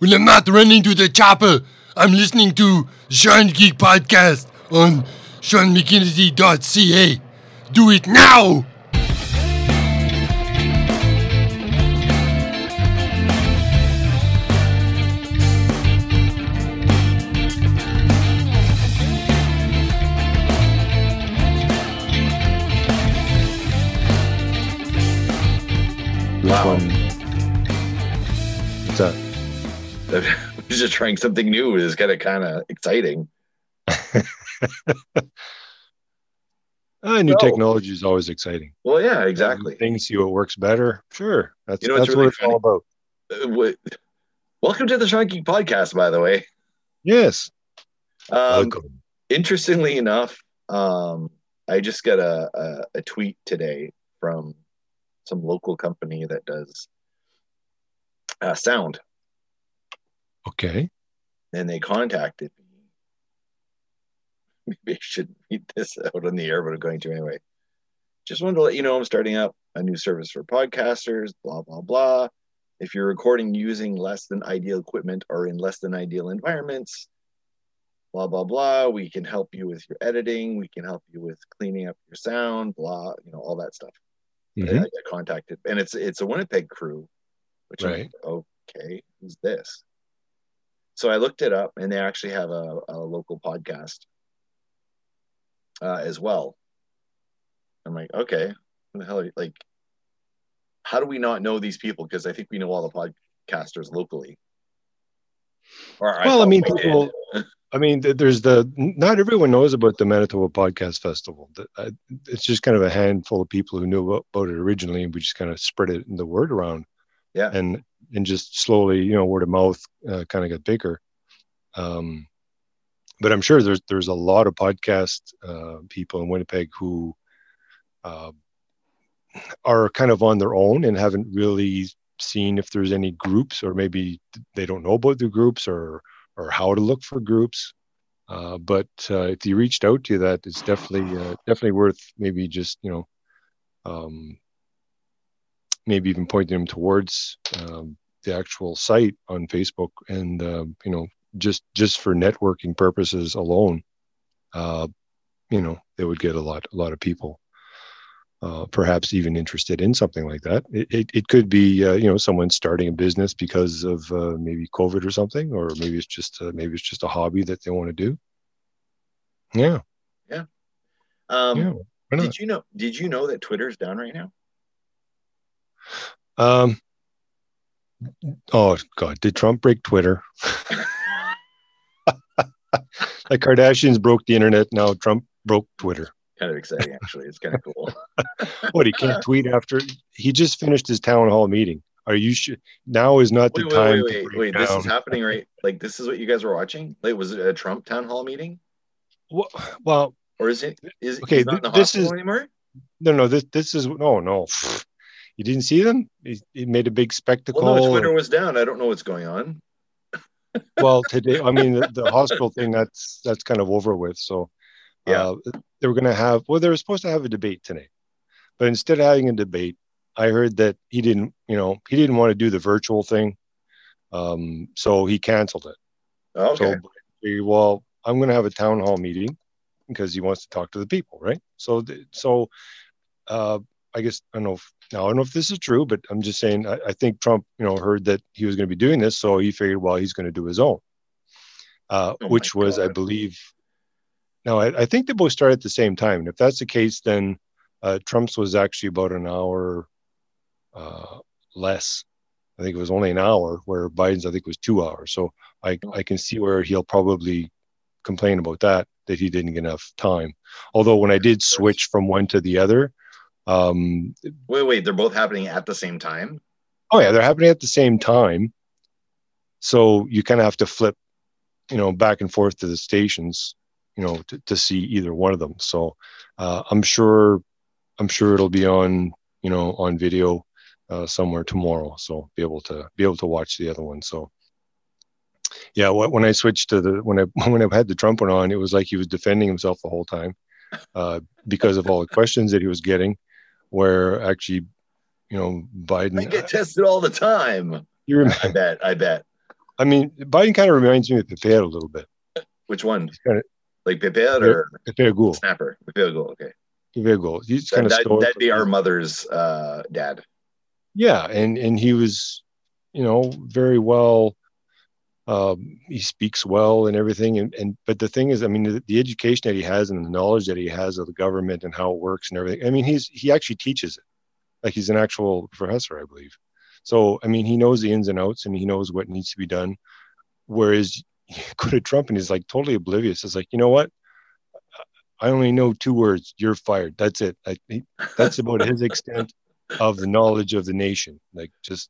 Well, I'm not running to the chopper. I'm listening to Sean Geek Podcast on SeanMcGinnity.ca. Do it now! just trying something new is kind of kind of exciting. Ah, new No. technology is always exciting. Well, yeah, exactly. Things see what works better. Sure, that's You know that's really what it's all about. Uh, Welcome to the Sean Geek Podcast, by the way. Yes. Um, Welcome. interestingly enough, um, I just got a, a, a tweet today from some local company that does uh, sound, Okay. and they contacted me. Maybe I shouldn't read this out on the air, but I'm going to anyway. Just wanted to let you know I'm starting up a new service for podcasters, blah, blah, blah. If you're recording using less than ideal equipment or in less than ideal environments, blah, blah, blah, we can help you with your editing. We can help you with cleaning up your sound, blah, you know, all that stuff. Mhm. I got contacted, and it's it's a Winnipeg crew, which Right. like, okay, who's this? So I looked it up, and they actually have a, a local podcast uh, as well. I'm like, okay, what the hell? Are you, like, how do we not know these people? Because I think we know all the podcasters locally. Or Well, I mean, we people- I mean, there's the not everyone knows about the Manitoba Podcast Festival. It's just kind of a handful of people who knew about, about it originally, and we just kind of spread it in the word around. Yeah. And and just slowly, you know, word of mouth uh, kind of got bigger. Um, but I'm sure there's there's a lot of podcast uh, people in Winnipeg who uh, are kind of on their own and haven't really seen if there's any groups, or maybe they don't know about the groups or or how to look for groups. Uh, but uh, if you reached out to that, it's definitely uh, definitely worth maybe just you know um, maybe even pointing them towards um, the actual site on Facebook and uh, you know just just for networking purposes alone, uh, you know they would get a lot a lot of people. Uh, perhaps even interested in something like that. It, it, it could be, uh, you know, someone starting a business because of uh, maybe COVID or something, or maybe it's just uh, maybe it's just a hobby that they want to do. Yeah, um, yeah. Did you know? Did you know that Twitter's down right now? Um. Oh God! Did Trump break Twitter? the Kardashians broke the internet. Now Trump broke Twitter. Kind of exciting, actually. It's kind of cool. What he can't tweet after he just finished his town hall meeting. Are you sure now is not the Wait, time wait, wait, wait, wait. This down? is happening right? Like this is what you guys were watching? Like was it a Trump town hall meeting? Well, well, Or is it is Okay, he's not in the th- this is- anymore? no, no. This this is no, no. You didn't see them? He, he made a big spectacle. Well no, Twitter was down. I don't know what's going on. well today i mean the, the hospital thing that's that's kind of over with so Yeah. uh, they were going to have well they were supposed to have a debate today but instead of having a debate i heard that he didn't you know he didn't want to do the virtual thing um so he canceled it Okay. so well i'm going to have a town hall meeting because he wants to talk to the people right so so uh i guess i don't know if now i don't know if this is true but i'm just saying i, I think trump you know heard that he was going to be doing this so he figured well he's going to do his own. Uh, Oh which was i believe now I, I think they both started at the same time and if that's the case then uh, trump's was actually about an hour uh, less. I think it was only an hour where biden's i think was two hours so i, I can see where he'll probably complain about that that he didn't get enough time. Although when i did switch from one to the other um, Wait, wait, they're both happening at the same time? oh yeah they're happening at the same time. So you kind of have to flip you know back and forth to the stations you know to, to see either one of them. So uh, i'm sure i'm sure it'll be on you know on video uh, somewhere tomorrow. So be able to be able to watch the other one. So yeah when i switched to the when i when i had the trump one on it was like he was defending himself the whole time uh, because of all the questions that he was getting where actually you know biden I get tested all the time. you remember I bet. I bet. I mean, Biden kind of reminds me of Pepe a little bit. Which one? kinda- Like Pipet or Pepe Gul. Snapper? Go. Okay. Gul. He's That, kind of that, stoic. that'd be our mother's uh, dad. yeah and and he was you know very well um, he speaks well and everything. And, and but the thing is i mean the, the education that he has and the knowledge that he has of the government and how it works and everything i mean he's he actually teaches it. Like he's an actual professor i believe. So i mean he knows the ins and outs and he knows what needs to be done. Whereas you go to trump and he's like totally oblivious. It's like you know what? I only know two words you're fired. That's it. I, he, that's about his extent of the knowledge of the nation. Like just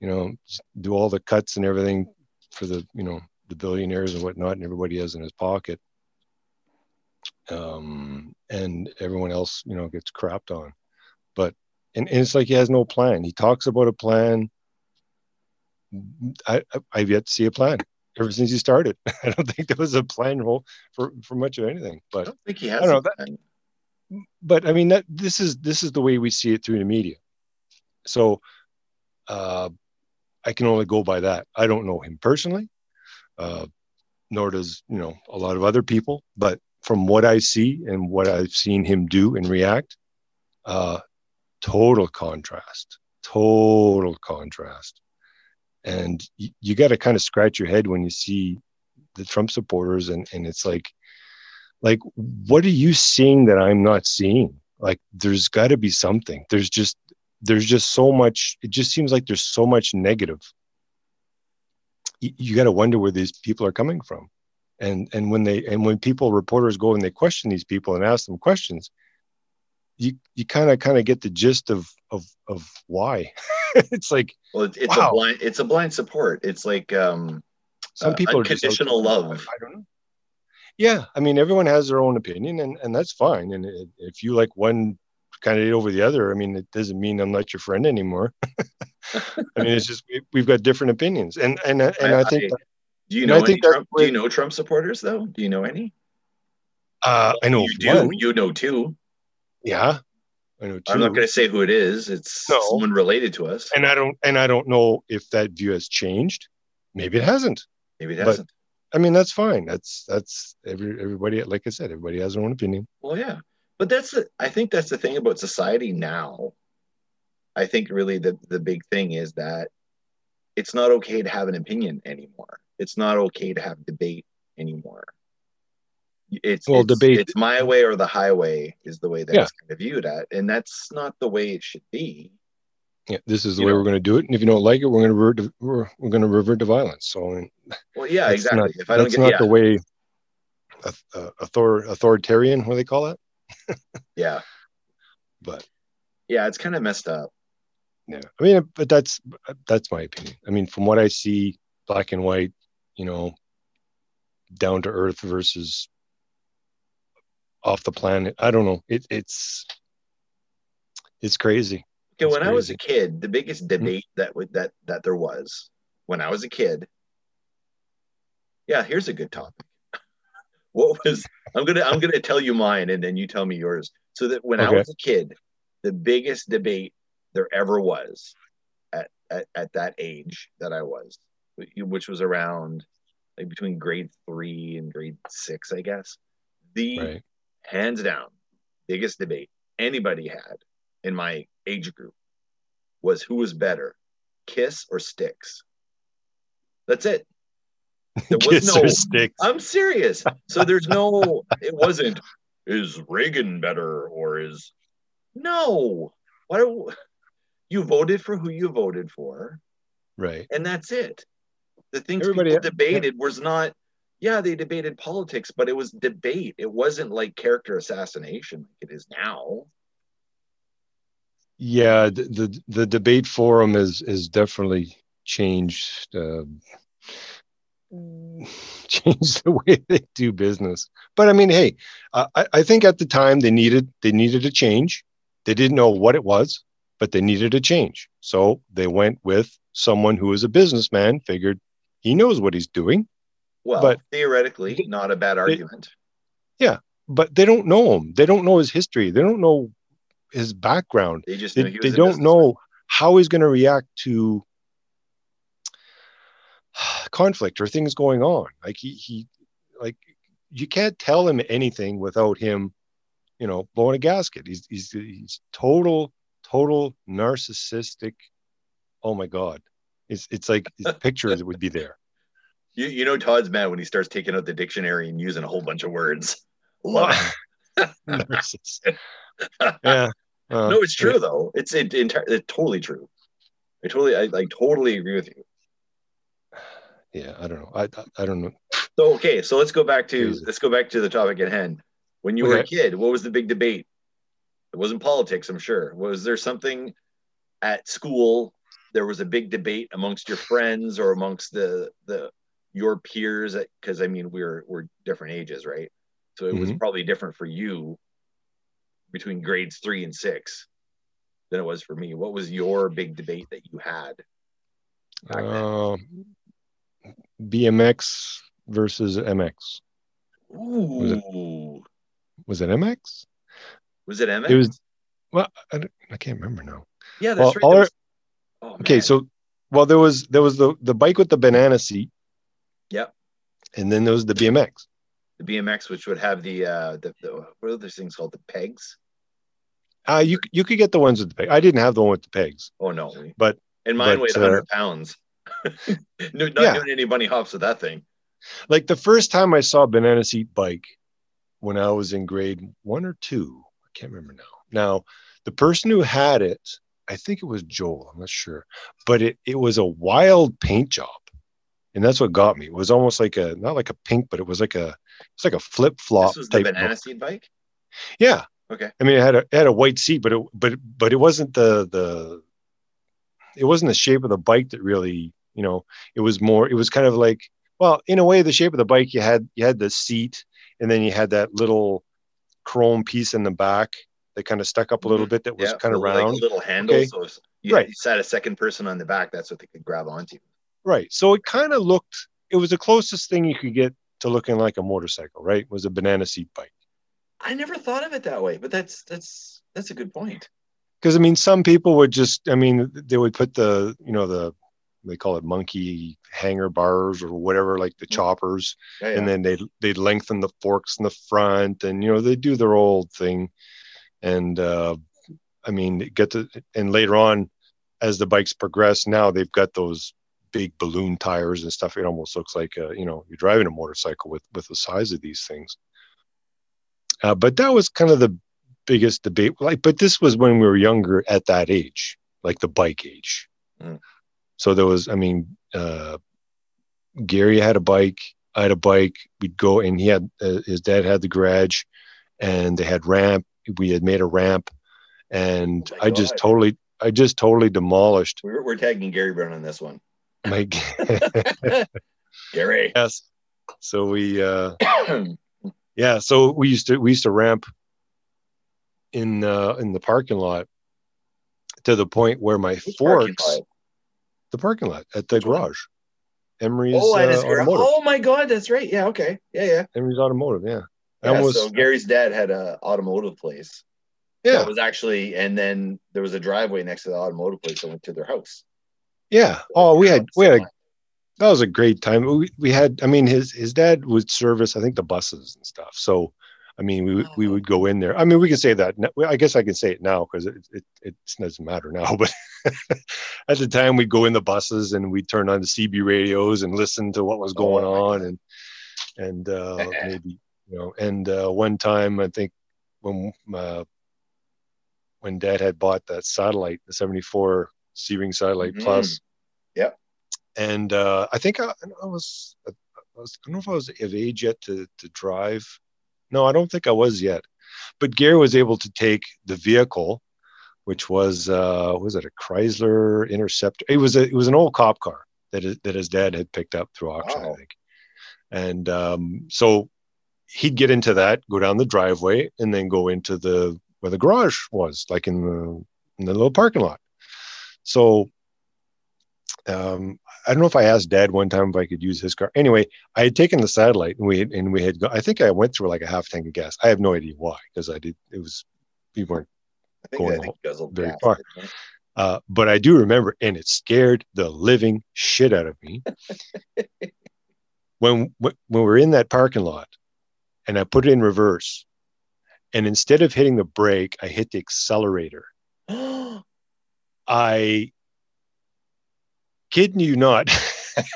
you know do all the cuts and everything for the you know the billionaires and whatnot and everybody has in his pocket. Um and everyone else you know gets crapped on. But and, and it's like he has no plan. He talks about a plan. I, I i've yet to see a plan ever since he started. I don't think there was a plan for for, for much of anything But I don't think he has. I know, that- but I mean that this is this is the way we see it through the media. So uh, I can only go by that. I don't know him personally, uh, nor does you know a lot of other people. But from what I see and what I've seen him do and react, uh, total contrast, total contrast. And you, you got to kind of scratch your head when you see the Trump supporters, and and it's like like what are you seeing that i'm not seeing like there's got to be something there's just there's just so much it just seems like there's so much negative you, you got to wonder where these people are coming from and and when they and when people reporters go and they question these people and ask them questions you you kind of kind of get the gist of of of why it's like Well, it's, it's Wow. a blind. It's a blind support. It's like um, some Uh, people like, love. I don't know. Yeah, I mean, everyone has their own opinion, and and that's fine. And if you like one candidate over the other, I mean, it doesn't mean I'm not your friend anymore. I mean, it's just we, we've got different opinions, and and and I, think that, do you know I any Trump? Do you know Trump supporters though? Do you know any? uh, I know you do. one. You know two. Yeah, I know 2 I'm not going to say who it is. It's No. someone related to us. and I don't and I don't know if that view has changed. Maybe it hasn't. Maybe it hasn't. I mean, that's fine. That's that's every everybody. Like I said, everybody has their own opinion. Well, yeah, but that's the. I think that's the thing about society now. I think really the the big thing is that it's not okay to have an opinion anymore. It's not okay to have debate anymore. It's Well, it's, debate- It's my way or the highway is the way that Yeah. it's kind of viewed at, and that's not the way it should be. Yeah, this is the You way know. we're going to do it. And if you don't like it, we're going to revert. To, we're, we're going to revert to violence. So I mean, Well, yeah, exactly. Not, if I don't that's get not yeah, the way. Uh, author, authoritarian, what do they call that? yeah, But yeah, it's kind of messed up. yeah, I mean, but that's that's my opinion. I mean, from what I see, black and white, you know, down to earth versus off the planet. I don't know. It, it's it's crazy. Okay, It's when I was a kid, the biggest mm-hmm. debate that would that that there was when I was a kid. Yeah, here's a good topic. What was I'm gonna I'm gonna tell you mine and then you tell me yours. So that when I was a kid, the biggest debate there ever was at, at, at that age that I was, which was around like between grade three and grade six, I guess. The Right. hands down biggest debate anybody had in my age group was who was better, Kiss or Styx. That's it. There was no. or Styx. I'm serious. So there's no. It wasn't. Is Reagan better or is no? What do, you voted for who you voted for, right. and that's it. The things Everybody- people debated was not. Yeah, they debated politics, but it was debate. It wasn't like character assassination like it is now. Yeah, the, the the debate forum is is definitely changed uh, changed the way they do business. But I mean, hey, I, I- I think at the time they needed they needed a change. They didn't know what it was, but they needed a change. So they went with someone who is a businessman. Figured he knows what he's doing, Well, But- theoretically, not a bad argument. Yeah, but they don't know him. They don't know his history. They don't know his background. They just know they, he they don't know how he's going to react to conflict or things going on. Like he he like you can't tell him anything without him, you know, blowing a gasket. He's he's he's total total narcissistic. Oh my god, it's it's like his pictures would be there. You, you know Todd's mad when he starts taking out the dictionary and using a whole bunch of words. Love yeah. Uh, no, it's true though. It's it, entire. It's totally true. I totally, I like totally agree with you. Yeah, I don't know. I I, I don't know. So okay, so let's go back to let's go back to the topic at hand. When you were a kid, what was the big debate? It wasn't politics, I'm sure. Was there something at school? There was a big debate amongst your friends or amongst the the your peers, because I mean we're we're different ages, right? So it was Mhm. probably different for you between grades three and six than it was for me. What was your big debate that you had? back then? Uh, BMX versus MX. was it- Ooh, Was it MX? was it MX? It was. Well, I, I can't remember now. yeah, well, that's right. all our- oh, Okay, man. so well, there was there was the the bike with the banana seat. Yep. And then there was the BMX. the BMX, which would have the uh the, the what are those things called? The pegs? Uh, you you could get the ones with the peg. I didn't have the one with the pegs, Oh no. but And mine but, weighed uh, 100 pounds. no, not Yeah. doing any bunny hops with that thing. like the first time I saw a banana seat bike when I was in grade one or two, I can't remember now. Now, the person who had it, I think it was Joel, I'm not sure, but it, it was a wild paint job. And that's what got me. It was almost like a not like a pink, but it was like a it's like a flip flop This was the banana seed bike. Yeah. Okay. I mean, it had a it had a white seat, but it but but it wasn't the the it wasn't the shape of the bike that really you know. It was more. It was kind of like well, in a way, the shape of the bike. You had you had the seat, and then you had that little chrome piece in the back that kind of stuck up a little Mhm. bit. That was Yeah, kind of like round. a little handle. Okay. So you, Right. you sat a second person on the back, that's what they could grab onto. Right. So it kind of looked. It was the closest thing you could get to looking like a motorcycle. Right. Was a banana seat bike. I never thought of it that way, but that's that's that's a good point. Because I mean, some people would just, I mean, they would put the, you know, the, they call it monkey hanger bars or whatever, like the Mhm. choppers, Yeah, yeah. and then they they'd lengthen the forks in the front, and you know, they do their old thing, and uh, I mean, get to, and later on, as the bikes progress, now they've got those big balloon tires and stuff. It almost looks like, uh, you know, you're driving a motorcycle with with the size of these things. Uh, but that was kind of the biggest debate like but this was when we were younger at that age like the bike age Mm. so there was i mean uh gary had a bike i had a bike we'd go and he had uh, his dad had the garage and they had ramp we had made a ramp and Oh i just totally i just totally demolished We're, we're tagging Gary Brown on this one. my Gary. yes so we uh yeah so we used to we used to ramp in uh in the parking lot to the point where my Which forks lot? the parking lot at the Which one? garage emery's Oh, uh, oh my God, that's right. Yeah, okay. Yeah, yeah. emery's automotive yeah Yeah, almost so Gary's dad had a automotive place. yeah That was actually, and then there was a driveway next to the automotive place that went to their house. yeah oh we had we had a, that was a great time we, we had i mean his his dad would service i think the buses and stuff so i mean we would we Oh. would go in there i mean we can say that i guess i can say it now because it, it it doesn't matter now but at the time we'd go in the buses and we'd turn on the cb radios and listen to what was going Oh, on and and uh maybe you know and uh one time i think when uh when dad had bought that satellite the 74 Sebring satellite Mhm. plus Yep. and uh, I think I, I was I was I don't know if I was of age yet to to drive. No, I don't think I was yet. But Gary was able to take the vehicle, which was uh, was it a Chrysler Interceptor? It was a, it was an old cop car that his, that his dad had picked up through auction, I think. And um, so he'd get into that, go down the driveway, and then go into the where the garage was, like in the in the little parking lot. So um, I don't know if I asked Dad one time if I could use his car. Anyway, I had taken the satellite and we had, and we had. Go, I think I went through like a half tank of gas. I have no idea why because I did. It was we weren't. Going guzzled very gas, far. Uh, but I do remember, and it scared the living shit out of me. when when we were in that parking lot and I put it in reverse, and instead of hitting the brake, I hit the accelerator. I kid you not,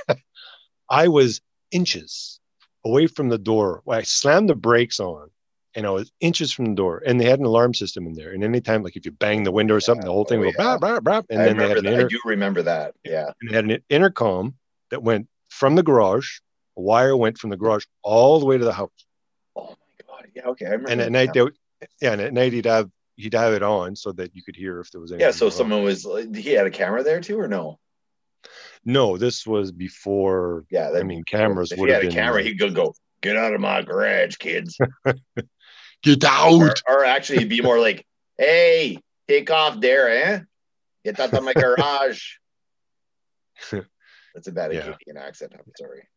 I was inches away from the door. I slammed the brakes on and I was inches from the door. And they had an alarm system in there. And anytime, like if you bang the window or something, the whole thing Oh, would go yeah. blah, blah. And I then they had, remember an that. inter- I do remember that. Yeah. and they had an intercom that went from the garage. A wire went from the garage all the way to the house. Oh my god. Yeah. Okay. I remember. And at night, they would, yeah, and at night he'd have he'd have it on so that you could hear if there was anything. yeah. So wrong. someone was. Uh, he had a camera there too, or no? No, this was before. Yeah. I mean, cameras If would he have been. camera, he'd go go. Get out of my garage, kids. Get out! or actually, it'd be more like, "Hey, take off there, eh? Get out of my garage." That's a bad Yeah. Acadian accent. I'm sorry.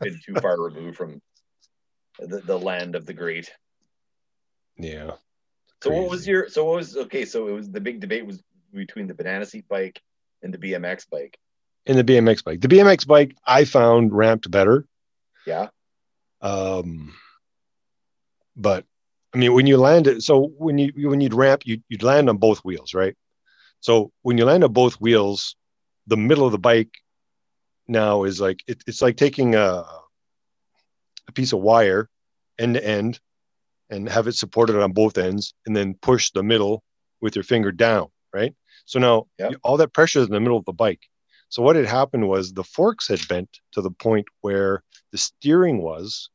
Been too far removed from the, the land of the great. yeah. So what was your? So what was okay? So it was the big debate was between the banana seat bike and the BMX bike. In the BMX bike. The BMX bike I found ramped better. Yeah. Um, but I mean, when you land it, so when you when you'd ramp, you you'd land on both wheels, right? So when you land on both wheels, the middle of the bike now is like it, it's like taking a a piece of wire end to end and have it supported on both ends, and then push the middle with your finger down, right? So now Yep. all that pressure is in the middle of the bike. So what had happened was the forks had bent to the point where the steering was,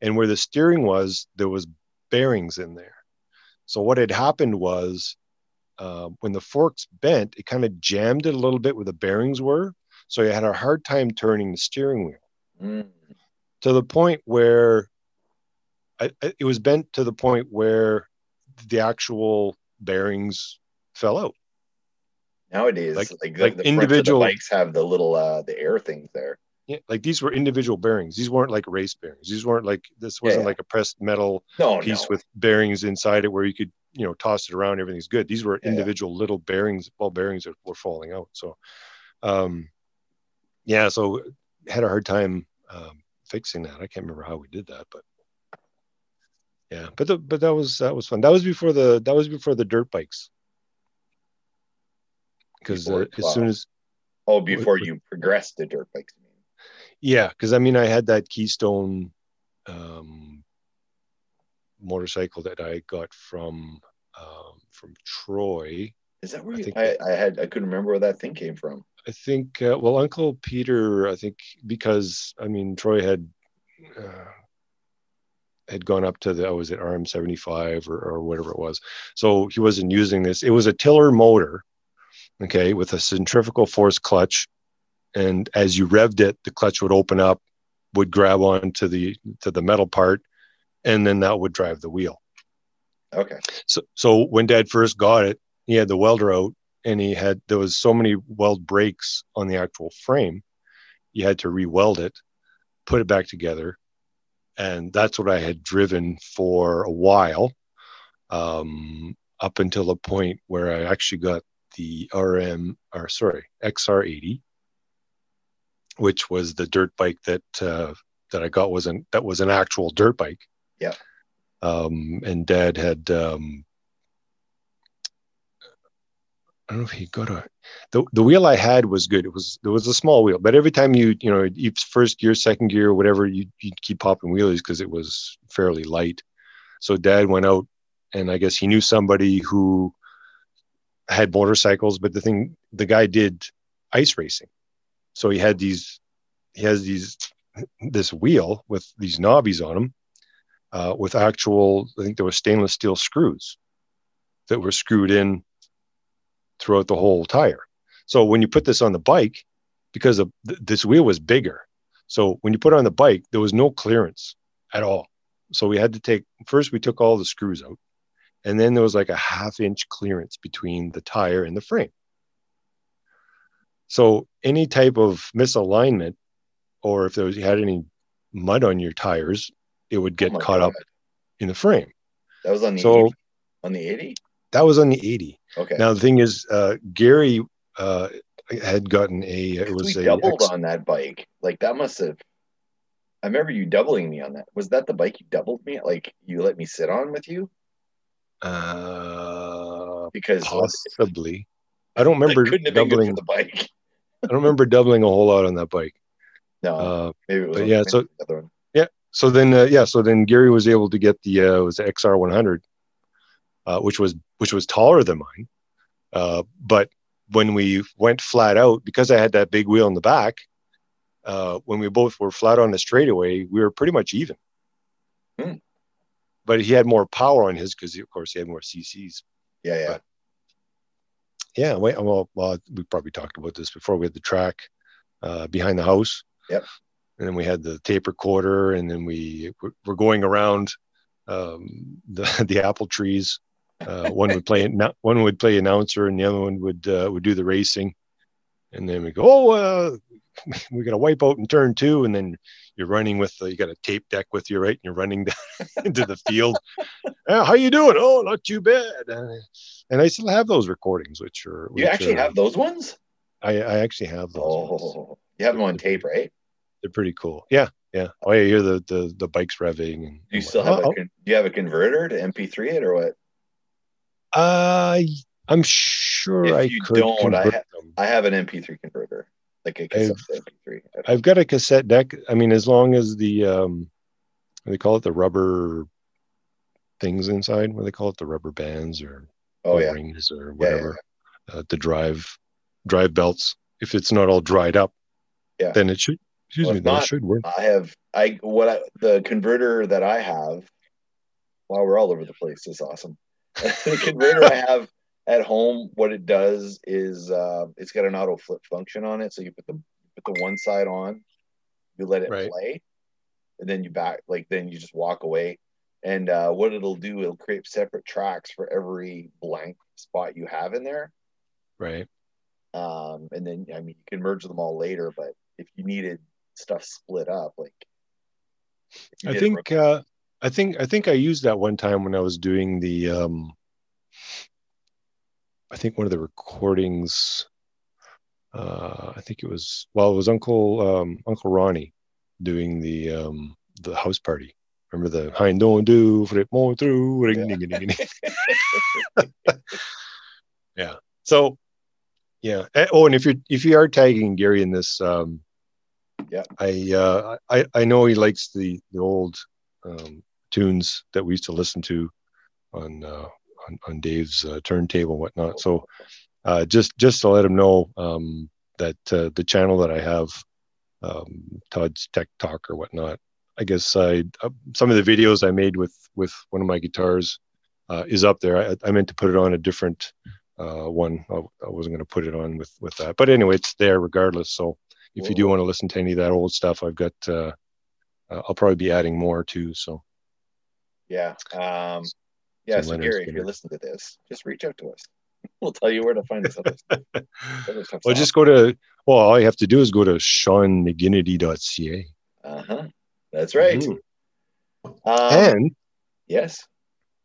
and where the steering was, there was bearings in there. So what had happened was uh, when the forks bent, it kind of jammed it a little bit where the bearings were. So you had a hard time turning the steering wheel Mm. to the point where I, I- it was bent to the point where the actual bearings fell out. Nowadays, Like- like, the, like the individual- bikes have the little uh the air things there. Yeah, like these were individual bearings. These weren't like race bearings. These weren't like this wasn't yeah. like a pressed metal No, piece no. with bearings inside it where you could you know toss it around everything's good these were individual little bearings ball bearings that were falling out so um yeah so had a hard time um fixing that i can't remember how we did that but yeah but the, but that was that was fun that was before the that was before the dirt bikes because uh, as soon as oh, before you progress to dirt bikes. Yeah, because I mean, I had that Keystone um, motorcycle that I got from um, from Troy. Is that where I you? I, I had I couldn't remember where that thing came from. I think, uh, well, Uncle Peter, I think, because I mean, Troy had uh, had gone up to the, oh, was it RM seventy five or, or whatever it was, so he wasn't using this. It was a tiller motor, okay, with a centrifugal force clutch, and as you revved it, the clutch would open up, would grab onto the to the metal part, and then that would drive the wheel. Okay. So, so when Dad first got it, he had the welder out, and he had there was so many weld breaks on the actual frame, you had to re-weld it, put it back together, and that's what I had driven for a while, um, up until the point where I actually got the RM, or sorry, XR80, which was the dirt bike that uh, that I got wasn't that was an actual dirt bike. Yeah. Um, and Dad had um, I don't know if he got a the, the wheel I had was good. It was there was a small wheel, but every time you you know first gear, second gear, whatever, you you keep popping wheelies because it was fairly light. So Dad went out, and I guess he knew somebody who had motorcycles, but the thing the guy did ice racing, so he had these he has these this wheel with these knobbies on them uh, with actual I think there were stainless steel screws that were screwed in throughout the whole tire. So when you put this on the bike, because of th- this wheel was bigger, so when you put on the bike, there was no clearance at all. So we had to take first we took all the screws out, and then there was like a half inch clearance between the tire and the frame. So any type of misalignment, or if there was you had any mud on your tires, it would get Oh caught up in the frame. That was on the So 80? on the eighty. that was on the 80. Okay. Now the thing is, uh, Gary uh, had gotten a it was we a doubled X- on that bike. Like that must have I remember you doubling me on that. Was that the bike you doubled me? Like you let me sit on with you? Uh, Because possibly. I don't remember couldn't have been good doubling. the bike. I don't remember doubling a whole lot on that bike. No, Uh, maybe it was. yeah, so- one. so then, uh, yeah, so then Gary was able to get the uh, it was the XR 100, uh, which was which was taller than mine. Uh, but when we went flat out, because I had that big wheel in the back, uh, when we both were flat on the straightaway, we were pretty much even. Hmm. But he had more power on his because, of course, he had more CCs. Yeah, yeah. But- Yeah, wait, well, well, we probably talked about this before. We had the track uh, behind the house. Yep. And then we had the tape recorder, and then we were- were going around um, the the apple trees. Uh, one would play one would play announcer, and the other one would uh, would do the racing. And then we go, oh, uh, we got to wipe out in turn two, and then you're running with the, you got a tape deck with you, right? And you're running into the field. "Uh, how you doing? Oh, not too bad. Uh, and I still have those recordings, which are You actually are- have those ones? I, I actually have those. ones. Oh, you have them on tape, right? They're pretty cool. Yeah, yeah. Oh, yeah, you hear the the, the bikes revving. And Do you still have a Oh, con- do you have a converter to MP3 it or what? Uh, I'm sure If I you could don't, I ha- I have an MP3 converter, like a cassette MP3. I've got a cassette deck. I mean, as long as the um, what do they call it the rubber things inside. What do they call it? The rubber bands or Oh yeah, rings or Yeah, yeah, whatever. Uh, the drive drive belts. If it's not all dried up, Yeah. then it should. Excuse Well, me. not- it should work. I have I what I, the converter that I have. Wow, we're all over the place. Is awesome. the converter I have at home, what it does is uh, it's got an auto flip function on it. So you put the put the one side on, you let it Right. play, and then you back like then you just walk away. And uh, what it'll do, it'll create separate tracks for every blank spot you have in there. Right. Um, and then I mean you can merge them all later, but if you needed stuff split up, like I think uh, I think I think I used that one time when I was doing the um, I think one of the recordings uh, I think it was well it was Uncle um, Uncle Ronnie doing the um, the house party. Remember the Hein don't do flip more through ring ding ding ding. ding. yeah. So yeah. Eh, Oh, and if you're if you are tagging Gary in this, um, Yeah. I uh, I I know he likes the the old um, tunes that we used to listen to on uh, on, on Dave's uh, turntable and whatnot. So uh, just just to let him know um, that uh, the channel that I have, um, Todd's Tech Talk or whatnot. I guess I uh, some of the videos I made with with one of my guitars uh, is up there. I, I meant to put it on a different uh, one. I, I wasn't going to put it on with with that, but anyway, it's there regardless. So if you do want to listen to any of that old stuff, I've got. Uh, uh, I'll probably be adding more too. So Yeah. Um, yeah. So Leonard Gary, if you're listening to this, just reach out to us. We'll tell you where to find us. other stuff. Well, just go to. Well, all you have to do is go to SeanMcGinnity.ca. Uh huh. That's right. Mhm. Um, and yes.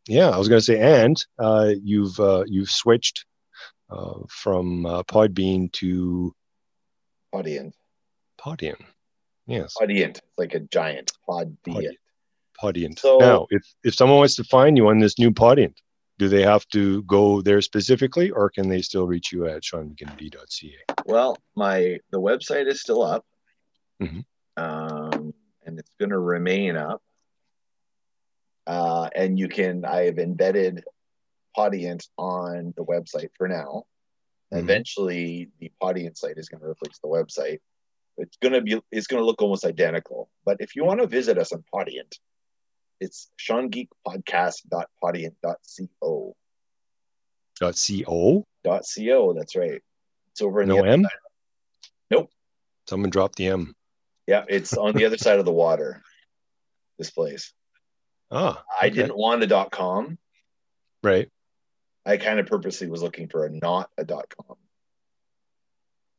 yeah, I was going to say, and uh, you've uh, you've switched uh, from uh, Podbean to Audience. Podium. Yes, Audience. Like a giant pod. Podiant. So- now, if if someone wants to find you on this new Podiant, do they have to go there specifically, or can they still reach you at SeanMcGinnity.ca? Well, my the website is still up, Mhm. um, and it's going to remain up. Uh, and you can I have embedded Podiant on the website for now. Mhm. Eventually, the Podiant site is going to replace the website. It's going to be it's going to look almost identical. But if you want to visit us on Podiant, it's SeanGeekPodcast.podiant.co. Dot co. Dot co. That's right. It's over in No the M. side. Nope. Someone dropped the M. Yeah, it's on the other side of the water. This place. Ah, I didn't want a dot com. Right. I kind of purposely was looking for a not a dot com.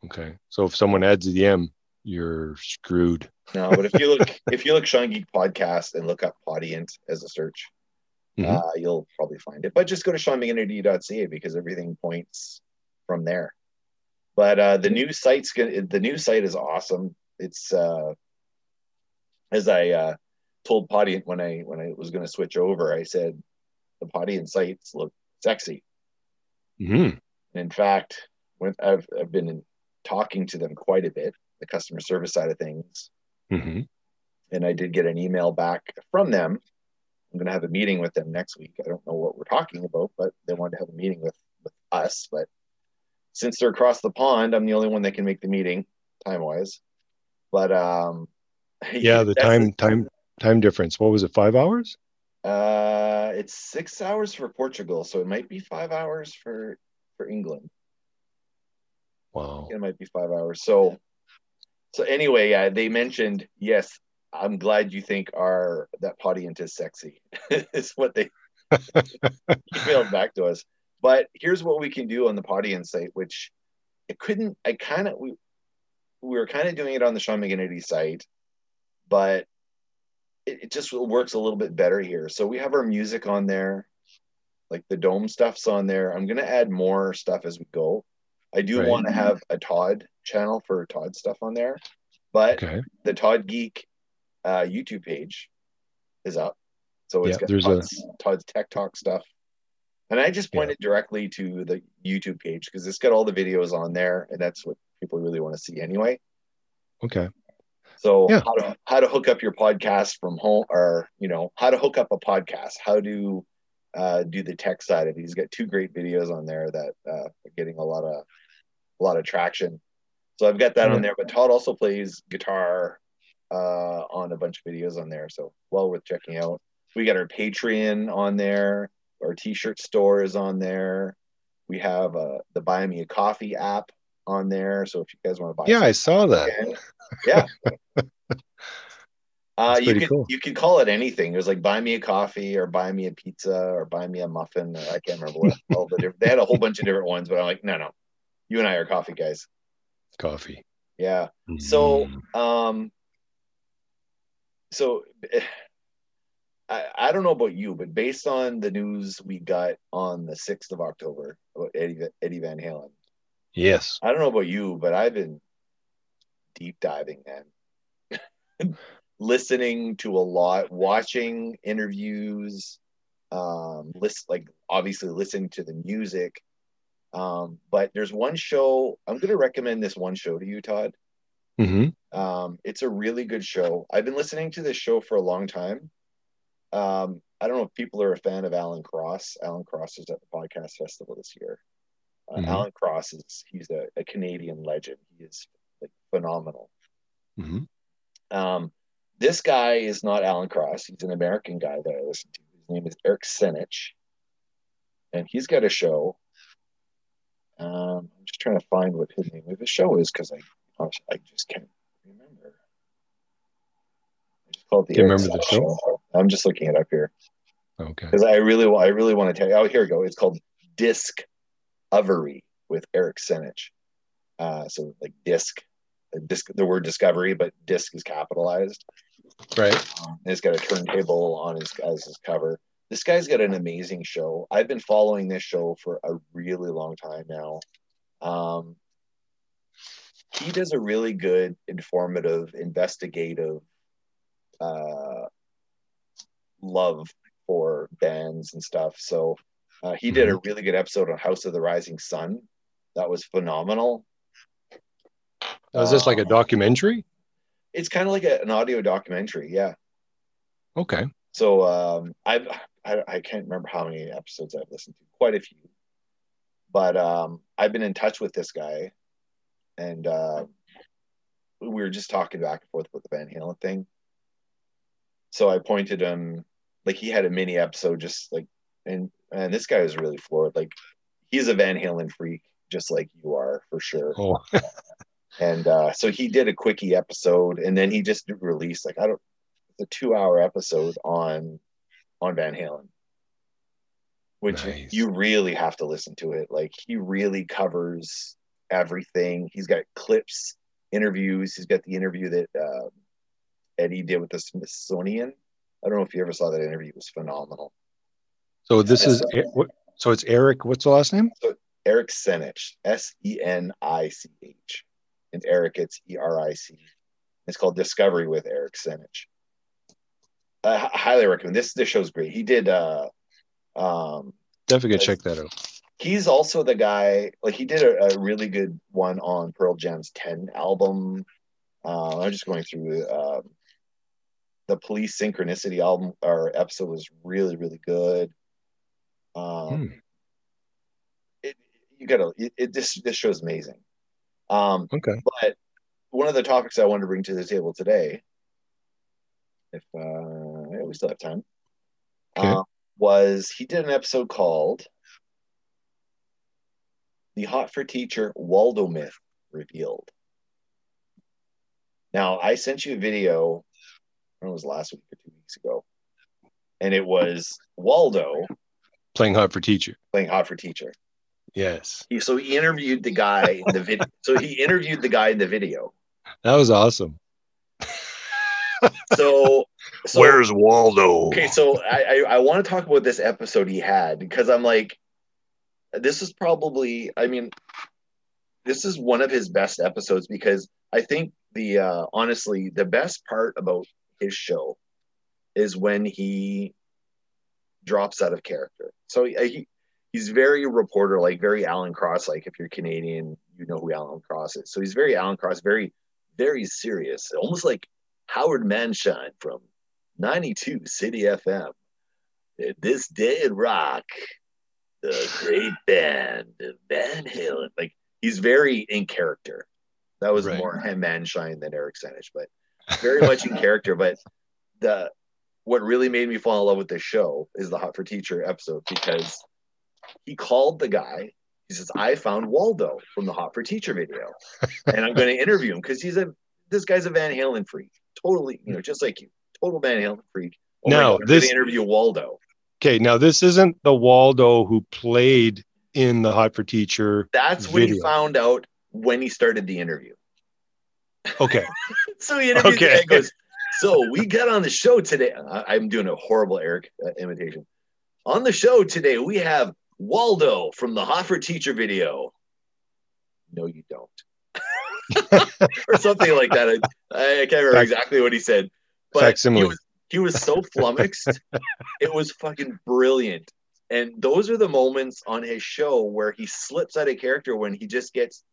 Okay. So if someone adds the M, you're screwed. No, but if you look if you look Sean Geek Podcast and look up Podiant as a search, Mhm. uh, you'll probably find it. But just go to SeanMcGinnity.ca because everything points from there. But uh, the new site's gonna the new site is awesome. It's uh, as I uh, told Potty when I when I was going to switch over, I said the Potty sites look sexy. hmm In fact, when I've I've been talking to them quite a bit, the customer service side of things, hmm and I did get an email back from them. I'm going to have a meeting with them next week. I don't know what we're talking about, but they wanted to have a meeting with with us. But since they're across the pond, I'm the only one that can make the meeting time wise. But um, Yeah, the time time time difference. What was it? Five hours? Uh, it's six hours for Portugal, so it might be five hours for for England. Wow. It might be five hours. So, so anyway, yeah, they mentioned yes. I'm glad you think our that Podiant is sexy. is what they emailed back to us. But here's what we can do on the Podiant site, which it couldn't. I kind of we we were kind of doing it on the Sean McGinnity site, but it, it just works a little bit better here. So we have our music on there, like the dome stuff's on there. I'm gonna add more stuff as we go. I do Right. want to have a Todd channel for Todd stuff on there, but Okay. the Todd Geek uh, YouTube page is up. So it's Yeah, got there's a- Todd's, Todd's Tech Talk stuff. And I just Yeah. pointed directly to the YouTube page because it's got all the videos on there, and that's what people really want to see anyway. Okay. So Yeah. how to how to hook up your podcast from home, or you know how to hook up a podcast, how to uh, do the tech side of it. He's got two great videos on there that uh, are getting a lot of a lot of traction. So I've got that Yeah. on there. But Todd also plays guitar uh, on a bunch of videos on there, so well worth checking out. We got our Patreon on there. Our T-shirt store is on there. We have uh, the Buy Me a Coffee app on there. So if you guys want to buy, Yeah, I saw that. can. Yeah. Uh, you could cool. you could call it anything. It was like buy me a coffee or buy me a pizza or buy me a muffin. Or I can't remember what all the different. They had a whole bunch of different ones, but I'm like, no, no, you and I are coffee guys. Coffee. Yeah. So, Mm. um, so I I don't know about you, but based on the news we got on the sixth of October about Eddie Eddie Van Halen, yes. I don't know about you, but I've been deep diving, man. Listening to a lot, watching interviews, um, list like obviously listening to the music. Um, but there's one show I'm going to recommend this one show to you, Todd. hmm Um, it's a really good show. I've been listening to this show for a long time. Um, I don't know if people are a fan of Alan Cross. Alan Cross is at the podcast festival this year. Uh, Mhm. Alan Cross is he's a, a Canadian legend. He is like phenomenal. hmm Um, this guy is not Alan Cross. He's an American guy that I listen to. His name is Eric Senich, and he's got a show. Um, I'm just trying to find what his name of his show is because I I just can't remember. I just call it the Do you Eric remember the show? I'm just looking it up here Okay. because I really, I really want to tell you. Oh, here we go. It's called Disc Overy with Eric Senich. Uh, so like disc, disc, the word discovery, but disc is capitalized. Right. Um, it's got a turntable on his as his cover. This guy's got an amazing show. I've been following this show for a really long time now. Um, he does a really good, informative, investigative uh, love for bands and stuff. So uh, he did a really good episode on House of the Rising Sun. That was phenomenal. Oh, is this like a Um, documentary? It's kind of like a, an audio documentary, yeah. Okay. So um, I've I, I can't remember how many episodes I've listened to, quite a few. But um, I've been in touch with this guy, and uh, we were just talking back and forth about the Van Halen thing. So I pointed him, like he had a mini episode, just like, and and this guy was really floored. Like he's a Van Halen freak, just like you are for sure. Oh, And uh, so he did a quickie episode, and then he just released like I don't the two hour episode on on Van Halen, which Nice. you really have to listen to it. Like he really covers everything. He's got clips, interviews. He's got the interview that uh, Eddie did with the Smithsonian. I don't know if you ever saw that interview. It was phenomenal. so this is E- what? So it's Eric. What's the last name? Eric Senich, S E N I C H, and Eric it's E R I C. It's called Discovery with Eric Senich. I highly recommend this. This show's great. He did. uh um Definitely gonna check that out. He's also the guy. Like he did a, a really good one on Pearl Jam's Ten album. Uh, I'm just going through um, the Police Synchronicity album or episode was really really good. Um, Hmm. it, you gotta it, it this this show's amazing. Um, Okay. but one of the topics I wanted to bring to the table today, if uh, we still have time, Okay. uh, was he did an episode called "The Hot for Teacher Waldo Myth Revealed." Now, I sent you a video. I it was last week or two weeks ago, and it was Waldo Playing hot for teacher. playing Hot for Teacher. Yes. He, so he interviewed the guy in the video. so he interviewed the guy in the video. That was awesome. So, so Where's Waldo? okay? So I, I I want to talk about this episode he had because I'm like, this is probably. I mean, this is one of his best episodes because I think the uh, honestly the best part about his show is when he drops out of character. So he, he he's very reporter like, very Alan Cross like. If you're Canadian, you know who Alan Cross is. So he's very Alan Cross, very very serious, almost like Howard Mandshein from 92 CITI FM. This day in rock, the great band Van Halen. Like he's very in character. That was Right. more him Manshine than Eric Senich, but very much in character. But the what really made me fall in love with this show is the Hot for Teacher episode because he called the guy. He says, "I found Waldo from the Hot for Teacher video, and I'm going to interview him because he's a this guy's a Van Halen freak, totally, you know, just like you, total Van Halen freak." Oh God, this- interview Waldo. Okay, now this isn't the Waldo who played in the Hot for Teacher. That's what he found out when he started the interview. Okay. So he interviewed the Okay. goes, So we got on the show today. I, I'm doing a horrible Eric uh, imitation. On the show today, we have Waldo from the Hot for Teacher video. No, you don't. or something like that. I, I can't remember Fac- exactly what he said. But he was, he was so flummoxed. it was fucking brilliant. And those are the moments on his show where he slips out of character when he just gets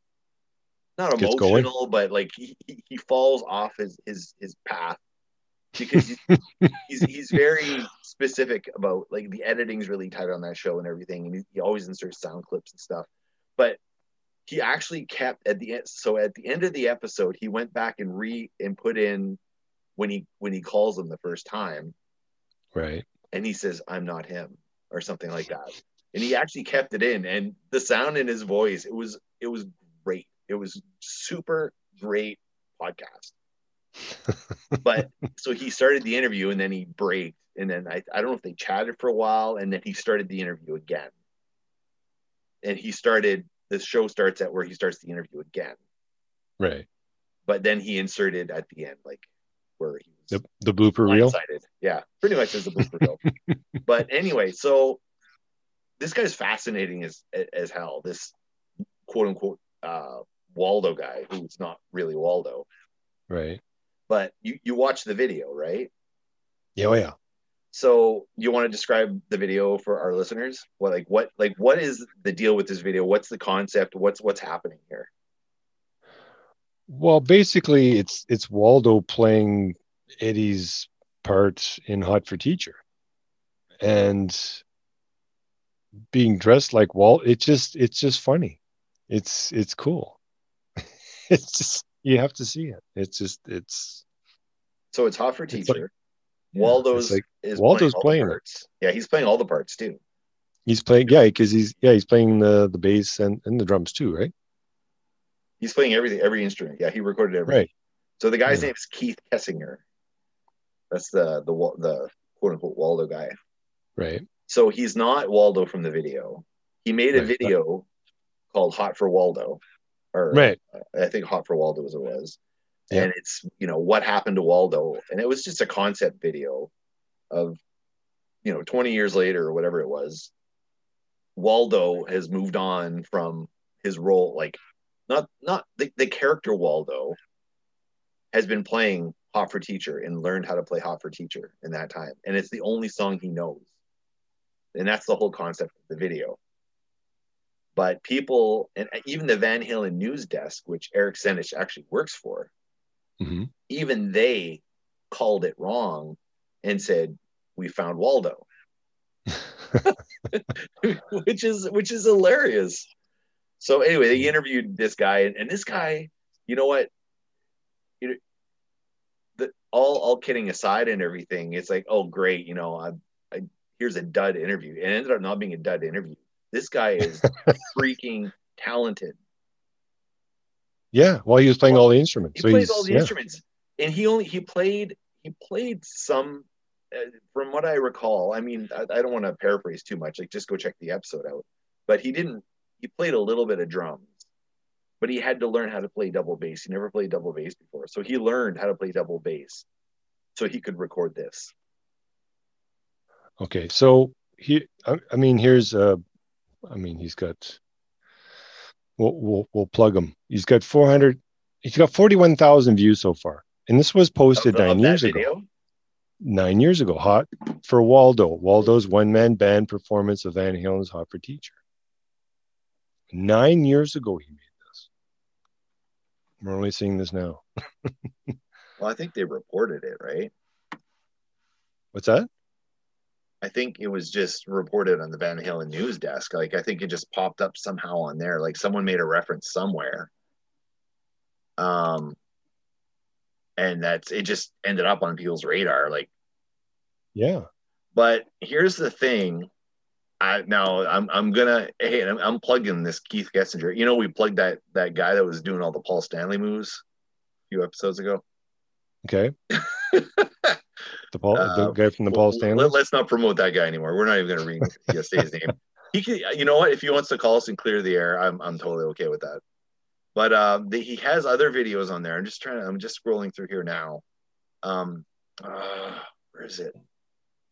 not emotional, but like he, he- he falls off his his his path because he's, he's he's very specific about like the editing's really tight on that show and everything, and he, he always inserts sound clips and stuff. But he actually kept at the end. So at the end of the episode, he went back and re and put in when he when he calls him the first time, Right. and he says, "I'm not him" or something like that. And he actually kept it in, and the sound in his voice, it was it was great. It was super great podcast. But so he started the interview, and then he braked, and then I I don't know if they chatted for a while, and then he started the interview again. And he started the show starts at where he starts the interview again, Right. but then he inserted at the end like where he was The, the blooper reel. Yeah, pretty much as a blooper reel. but anyway, so this guy's fascinating as as hell. This quote unquote uh, Waldo guy, who's not really Waldo, Right. But you you watch the video, right? Yeah. Oh, yeah. So you want to describe the video for our listeners? What like what like what is the deal with this video? What's the concept? What's what's happening here? Well, basically, it's it's Waldo playing Eddie's part in Hot for Teacher, and being dressed like Walt. It just it's just funny. It's it's cool. it's just you have to see it. It's just it's So it's hot for It's teacher. like- Waldo's like is Waldo's playing, playing all it. the parts. Yeah, he's playing all the parts too. he's playing yeah because he's yeah he's playing the the bass and and the drums too, right? He's playing everything, every instrument. Yeah, he recorded everything. Right. So the guy's Yeah. name is Keith Kessinger. That's the the the quote unquote Waldo guy. Right. So he's not Waldo from the video. He made a Right. video called Hot for Waldo, or Right. I think Hot for Waldo was it was. Yeah. And it's you know what happened to Waldo, and it was just a concept video of you know 20 years later or whatever it was. Waldo has moved on from his role, like not not the, the character Waldo has been playing Hot for Teacher and learned how to play Hot for Teacher in that time. And it's the only song he knows. And that's the whole concept of the video. But people, and even the Van Halen news desk, which Eric Senich actually works for, hmm even they called it wrong and said, We found Waldo. which is which is hilarious. So anyway, they interviewed this guy, and, and this guy, you know what? You know, the all all kidding aside and everything, it's like, oh great, you know, I, I here's a dud interview. It ended up not being a dud interview. This guy is freaking talented. Yeah. Well, he was playing all the instruments. He so plays he's, all the yeah. instruments, and he only he played he played some. Uh, from what I recall, I mean, I, I don't want to paraphrase too much. Like, just go check the episode out. But he didn't. He played a little bit of drums, but he had to learn how to play double bass. He never played double bass before, so he learned how to play double bass, so he could record this. Okay, so he, I, I mean, here's, uh, I mean, he's got, we'll, we'll, we'll plug him. He's got 400, he's got 41,000 views so far. And this was posted Of- nine years ago. Nine years ago, hot for Waldo. Waldo's one man band performance of Van Halen's Hot for Teacher. Nine years ago, he made this. We're only seeing this now. Well, I think they reported it, right? What's that? I think it was just reported on the Van Halen news desk. Like I think it just popped up somehow on there. Like someone made a reference somewhere. Um and that's it just ended up on people's radar. Like, Yeah. but here's the thing. I now I'm I'm gonna hey I'm, I'm plugging this Keith Kessinger. You know, we plugged that that guy that was doing all the Paul Stanley moves a few episodes ago. Okay. The Paul, the Uh, guy from the Paul Stanley. Let, us not promote that guy anymore. We're not even going to read his name. He can, you know what? If he wants to call us and clear the air, I'm I'm totally okay with that. But um, the, he has other videos on there. I'm just trying. to I'm just scrolling through here now. Um, uh, where is it?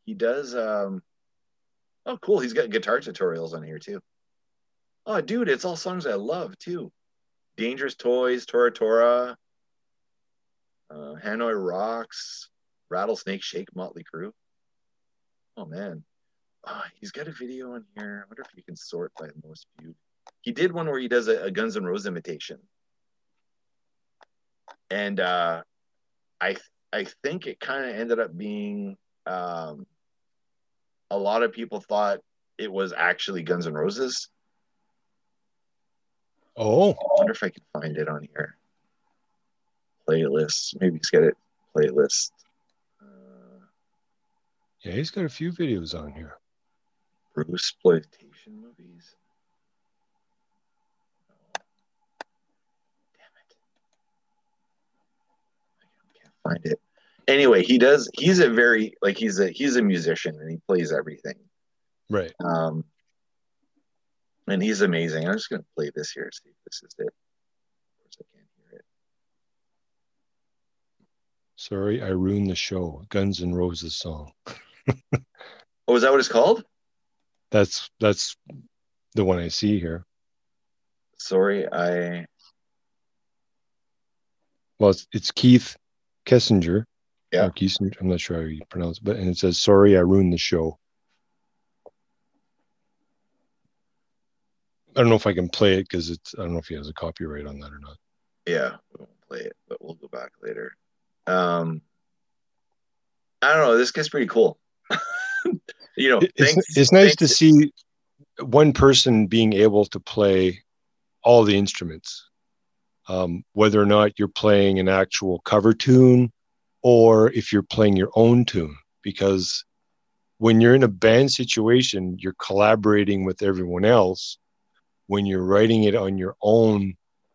He does. Um, oh, cool. He's got guitar tutorials on here too. Oh, dude, it's all songs I love too. Dangerous Toys, Tora Tora, uh, Hanoi Rocks, Rattlesnake Shake, Motley Crue. Oh man, Ah, he's got a video on here. I wonder if you can sort by most viewed. He did one where he does a, a Guns N' Roses imitation, and uh, I I think it kind of ended up being um, a lot of people thought it was actually Guns N' Roses. Oh, I wonder if I can find it on here. Playlists, maybe just get it playlist. Yeah, he's got a few videos on here. Bruce exploitation movies. No. Damn it! I can't find it. Anyway, he does. He's a very like he's a he's a musician and he plays everything. Right. Um, and he's amazing. I'm just gonna play this here. See if this is it. Of course, I can't hear it. Sorry, I ruined the show. Guns N' Roses song. Oh, is that what it's called? That's that's the one I see here. Sorry, I Well, it's, it's Keith Kessinger. Yeah. Or Kissinger, I'm not sure how you pronounce it, but and it says, "Sorry, I ruined the show." I don't know if I can play it because it's. I don't know if he has a copyright on that or not. Yeah, we won't play it, but we'll go back later. Um, I don't know. This guy's pretty cool. you know, It's, thanks- it's nice to thanks- see one person being able to play all the instruments, um, whether or not you're playing an actual cover tune or if you're playing your own tune. Because when you're in a band situation, you're collaborating with everyone else. When you're writing it on your own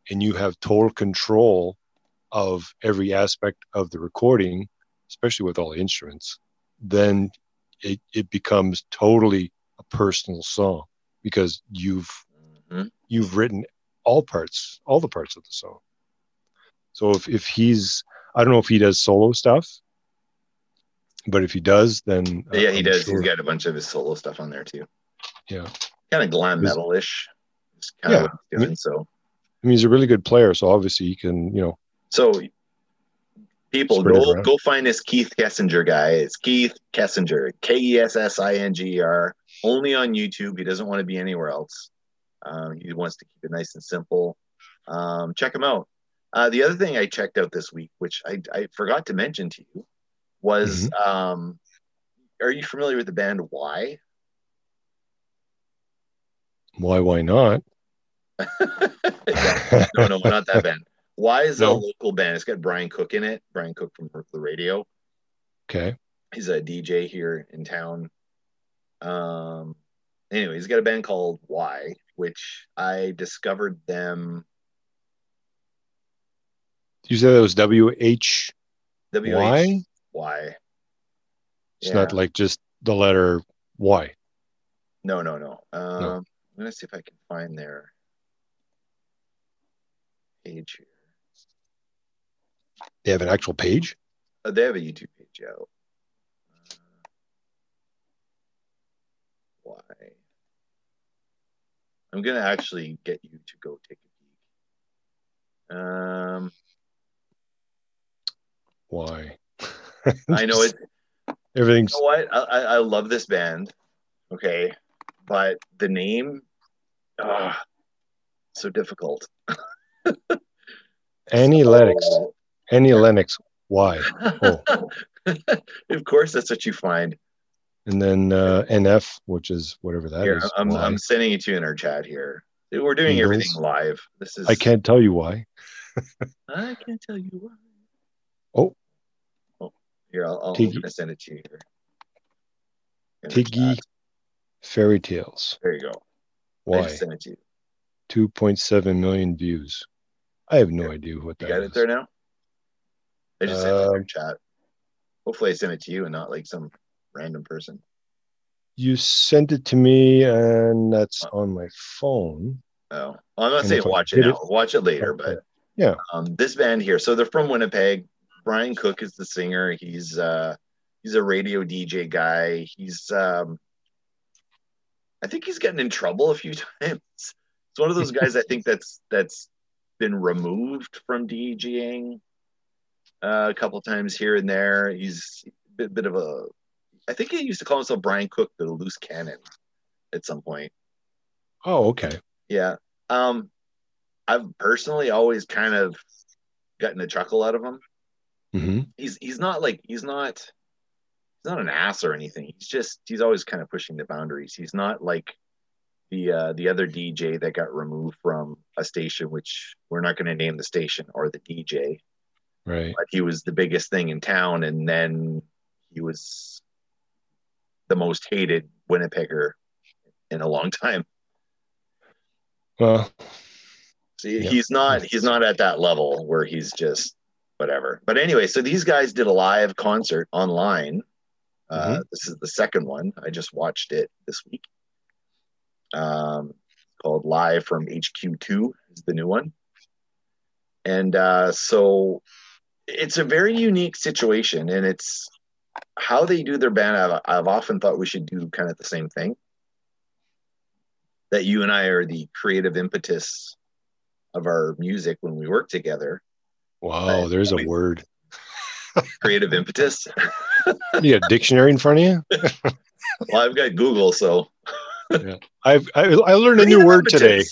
and you have total control of every aspect of the recording, especially with all the instruments, then it, it becomes totally a personal song because you've Mhm. you've written all parts all the parts of the song so if, if he's i don't know if he does solo stuff but if he does then uh, Yeah, he I'm does. sure- He's got a bunch of his solo stuff on there too. yeah Kind of glam metal-ish. Kind Yeah, of what he's doing. So, i mean he's a really good player so obviously he can you know so People, Spread go go find this Keith Kessinger guy. It's Keith Kessinger, K E S S I N G E R. Only on YouTube. He doesn't want to be anywhere else. Um, he wants to keep it nice and simple. Um, check him out. Uh, the other thing I checked out this week, which I, I forgot to mention to you, was um, are you familiar with the band Y? Why? Why not? Yeah. no, no, not that band. Y is No. a local band. It's got Brian Cook in it. Brian Cook from the radio. okay. He's a DJ here in town. Um, anyway, he's got a band called Why, which I discovered them. You said it was W H. W Y? Y. It's not like just the letter Y. no, no, no. Um, I'm gonna see if I can find their page here. They have an actual page. Uh, they have a YouTube page out. Uh, why? I'm gonna actually get you to go take a peek. Um, Why? I know it. Everything's You know what? I, I, I love this band. Okay, but the name, ah, so difficult. Annie Lennox. Annie Lennox. Why? Oh. of course, that's what you find. And then uh, NF, which is whatever that is. Here, I'm. I'm sending it to you in our chat here. We're doing Eagles. everything live. This is I can't tell you why. I can't tell you why. Oh. Oh, here I'll, I'll Tiggy. send it to you here. Tiggy. Fairy Tales. There you go. I Why? just sent it to you. 2.7 million views. I have no idea what You got is. it there now? I just sent it in Um, chat. Hopefully, I sent it to you and not like some random person. You sent it to me, and that's on my phone. Oh, well, I'm not saying watch it now. it- Watch it later. Okay. But Yeah. um, this band here. So they're from Winnipeg. Brian Cook is the singer. He's uh, he's a radio DJ guy. He's um, I think he's gotten in trouble a few times. It's one of those guys I think that's that's been removed from DJing uh, a couple times here and there. He's a bit, bit of a I think he used to call himself Brian Cook, the loose cannon, at some point. Oh, okay. Yeah. Um, I've personally always kind of gotten a chuckle out of him. hmm He's he's not like he's not he's not an ass or anything. He's just he's always kind of pushing the boundaries. He's not like the uh, the other DJ that got removed from a station, which we're not going to name the station or the DJ, Right. but he was the biggest thing in town, and then he was the most hated Winnipegger in a long time. Well, See, Yeah. he's not he's not at that level where he's just whatever. But anyway, so these guys did a live concert online. Uh, This is the second one. I just watched it this week. Um, called Live from HQ2 is the new one, and uh, so it's a very unique situation, and it's how they do their band. I've, I've often thought we should do kind of the same thing. That you and I are the creative impetus of our music when we work together. wow, Right. there's a We- word. Creative impetus. You got a dictionary in front of you? Well, I've got Google, so I've I, I learned a new Creative word today.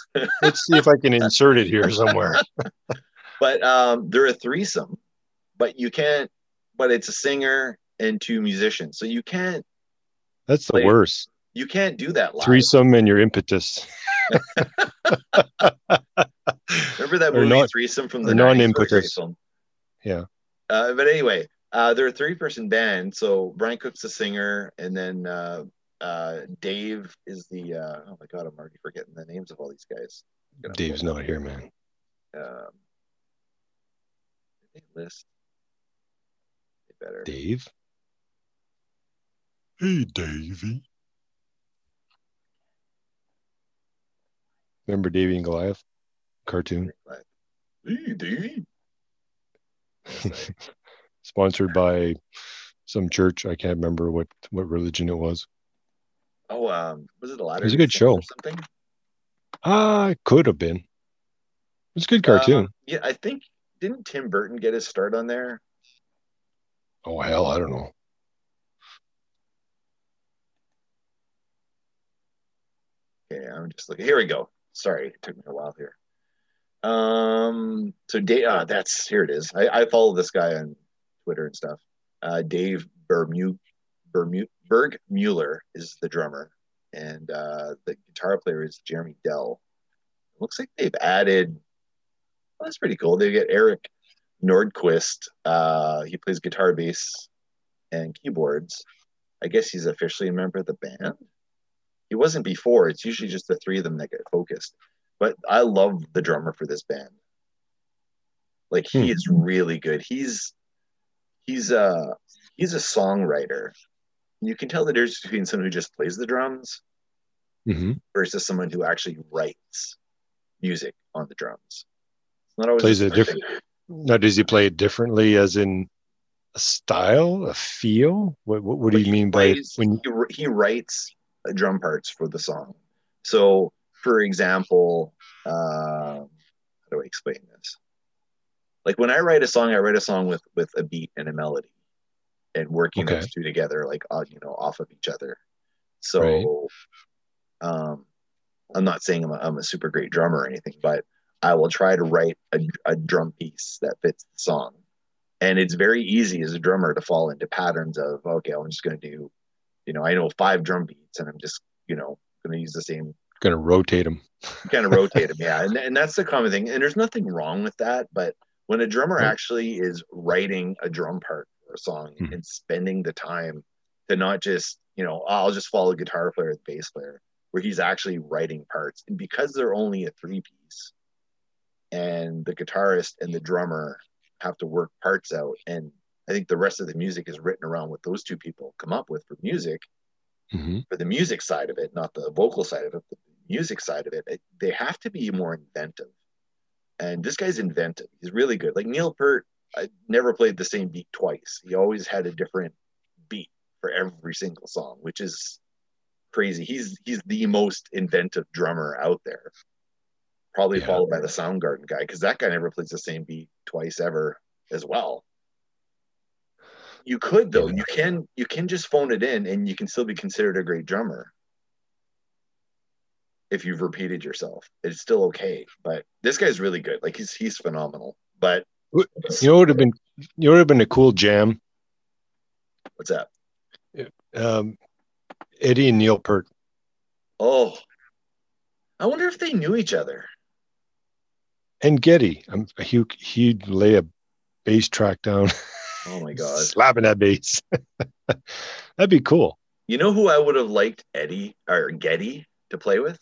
Let's see if I can insert it here somewhere. But um, they're a threesome, but you can't. But it's a singer and two musicians, so you can't That's the worst. you can't do that live. Threesome and your impetus. Remember that movie not- Threesome from the non-impetus. Yeah. Uh, but anyway, uh, they're a three-person band. So Brian Cook's the singer, and then uh, uh, Dave is the. Uh, oh my god, I'm already forgetting the names of all these guys. Dave's not here, man. Um, list? They better. Dave? Hey, Davey. Remember Davey and Goliath? Cartoon. Hey, Davey. Sponsored by some church. I can't remember what, what religion it was. Oh, um, was it a ladder? It was a good show. something? Ah, it could have been. It's a good cartoon. Um, yeah, I think didn't Tim Burton get his start on there? Oh hell, I don't know. Okay, I'm just looking. Here we go. Sorry, it took me a while here. Um, so Dave, uh, that's here it is. I, I follow this guy on Twitter and stuff. Uh, Dave Bermu, Bermu, Berg Mueller is the drummer, and uh, the guitar player is Jeremy Dell. looks like they've added. Well, that's pretty cool. They get Eric Nordquist. Uh, he plays guitar, bass, and keyboards. I guess he's officially a member of the band. He wasn't before. It's usually just the three of them that get focused. But I love the drummer for this band. Like he Hmm. is really good. He's he's a he's a songwriter. You can tell the difference between someone who just plays the drums hmm versus someone who actually writes music on the drums. It's not always Plays a different-. Now, does he play it differently, as in a style, a feel? What What, what do you mean by plays- when? he, he writes uh, drum parts for the song. So, for example, uh, how do I explain this? Like when I write a song, I write a song with with a beat and a melody, and working Okay. those two together, like uh, you know, off of each other. So, um, I'm not saying I'm a, I'm a super great drummer or anything, but I will try to write a, a drum piece that fits the song. And it's very easy as a drummer to fall into patterns of, okay, I'm just going to do, you know, I know five drum beats and I'm just, you know, going to use the same Going to rotate them. kind of rotate them. Yeah. And, and that's the common thing. And there's nothing wrong with that. But when a drummer Right. actually is writing a drum part for a song Mhm. and spending the time to not just, you know, "Oh, I'll just follow a guitar player, the bass player, where he's actually writing parts. And because they're only a three piece and the guitarist and the drummer have to work parts out. And I think the rest of the music is written around what those two people come up with for music hmm for the music side of it, not the vocal side of it, the music side of it, it, they have to be more inventive. And this guy's inventive. He's really good. Like Neil Peart, I never played the same beat twice. He always had a different beat for every single song, which is crazy. He's he's the most inventive drummer out there. Probably Yeah. followed by the Soundgarden guy, because that guy never plays the same beat twice ever as well. You could though. You can you can just phone it in and you can still be considered a great drummer. If you've repeated yourself. It's still okay. But this guy's really good. Like he's he's phenomenal. But You know, what would have been. You know, would have been a cool jam. what's that? Um, Eddie and Neil Peart. Oh. I wonder if they knew each other. And Geddy. Um, he he'd lay a bass track down, Oh my god. slapping that bass. That'd be cool. You know who I would have liked Eddie or Geddy to play with?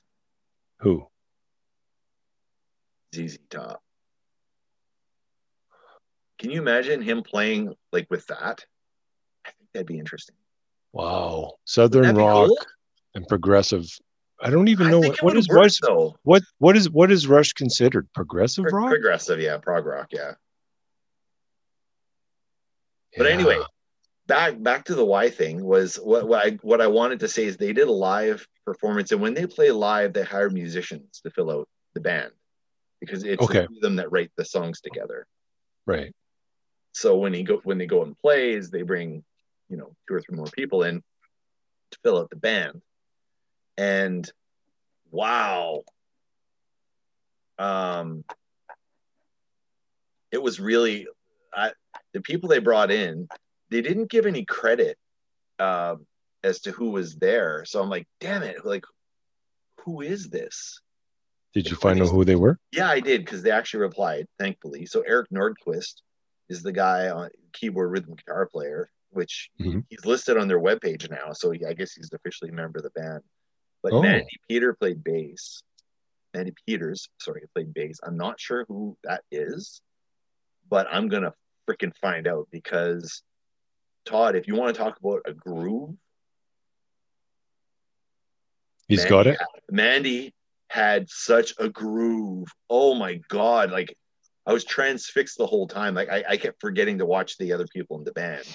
Who? ZZ Top. Can you imagine him playing like with that? I think that'd be interesting. Wow, Southern rock cool. and progressive. I don't even know what, what is work, Rush. though. What what is what is Rush considered? Progressive Pro- rock. Progressive, yeah, prog rock, yeah. But Yeah. anyway, back back to the why thing was what, what I what I wanted to say is they did a live performance, and when they play live, they hire musicians to fill out the band because it's Okay. the them that write the songs together. right. So when he go when they go and plays, they bring you know two or three more people in to fill out the band, and wow, um, it was really I, the people they brought in. They didn't give any credit uh, as to who was there, so I'm like, damn it, like who is this? Did you find out who they were? Yeah, I did because they actually replied, thankfully. So Eric Nordquist is the guy on keyboard rhythm guitar player, which Mhm. he's listed on their webpage now. So he, I guess he's officially a member of the band. But Oh. Mandy Peter played bass. Mandy Peters, sorry, played bass. I'm not sure who that is, but I'm gonna freaking find out because Todd, if you want to talk about a groove, He's Mandy got it. had- Mandy had such a groove. Oh my god! Like I was transfixed the whole time. Like I, I kept forgetting to watch the other people in the band.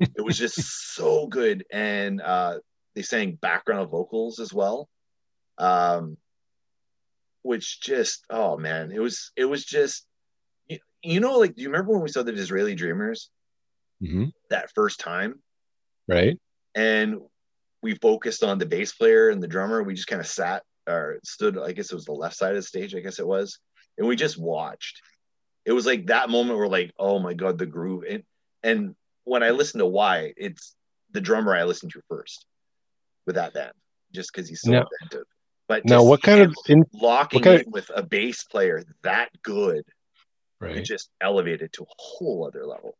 it was just so good, and uh, they sang background vocals as well, um, which just oh man, it was it was just you, you know like do you remember when we saw the Disraeli Dreamers? hmm that first time, Right. and we focused on the bass player and the drummer. We just kind of sat or stood. I guess it was the left side of the stage. I guess it was, and we just watched. It was like that moment where like, oh my god, the groove. And and when I listen to why, it's the drummer I listened to first with that just because he's so Now- inventive. But Now, what kind of in, locking kind in with a bass player that good, it right just elevated to a whole other level.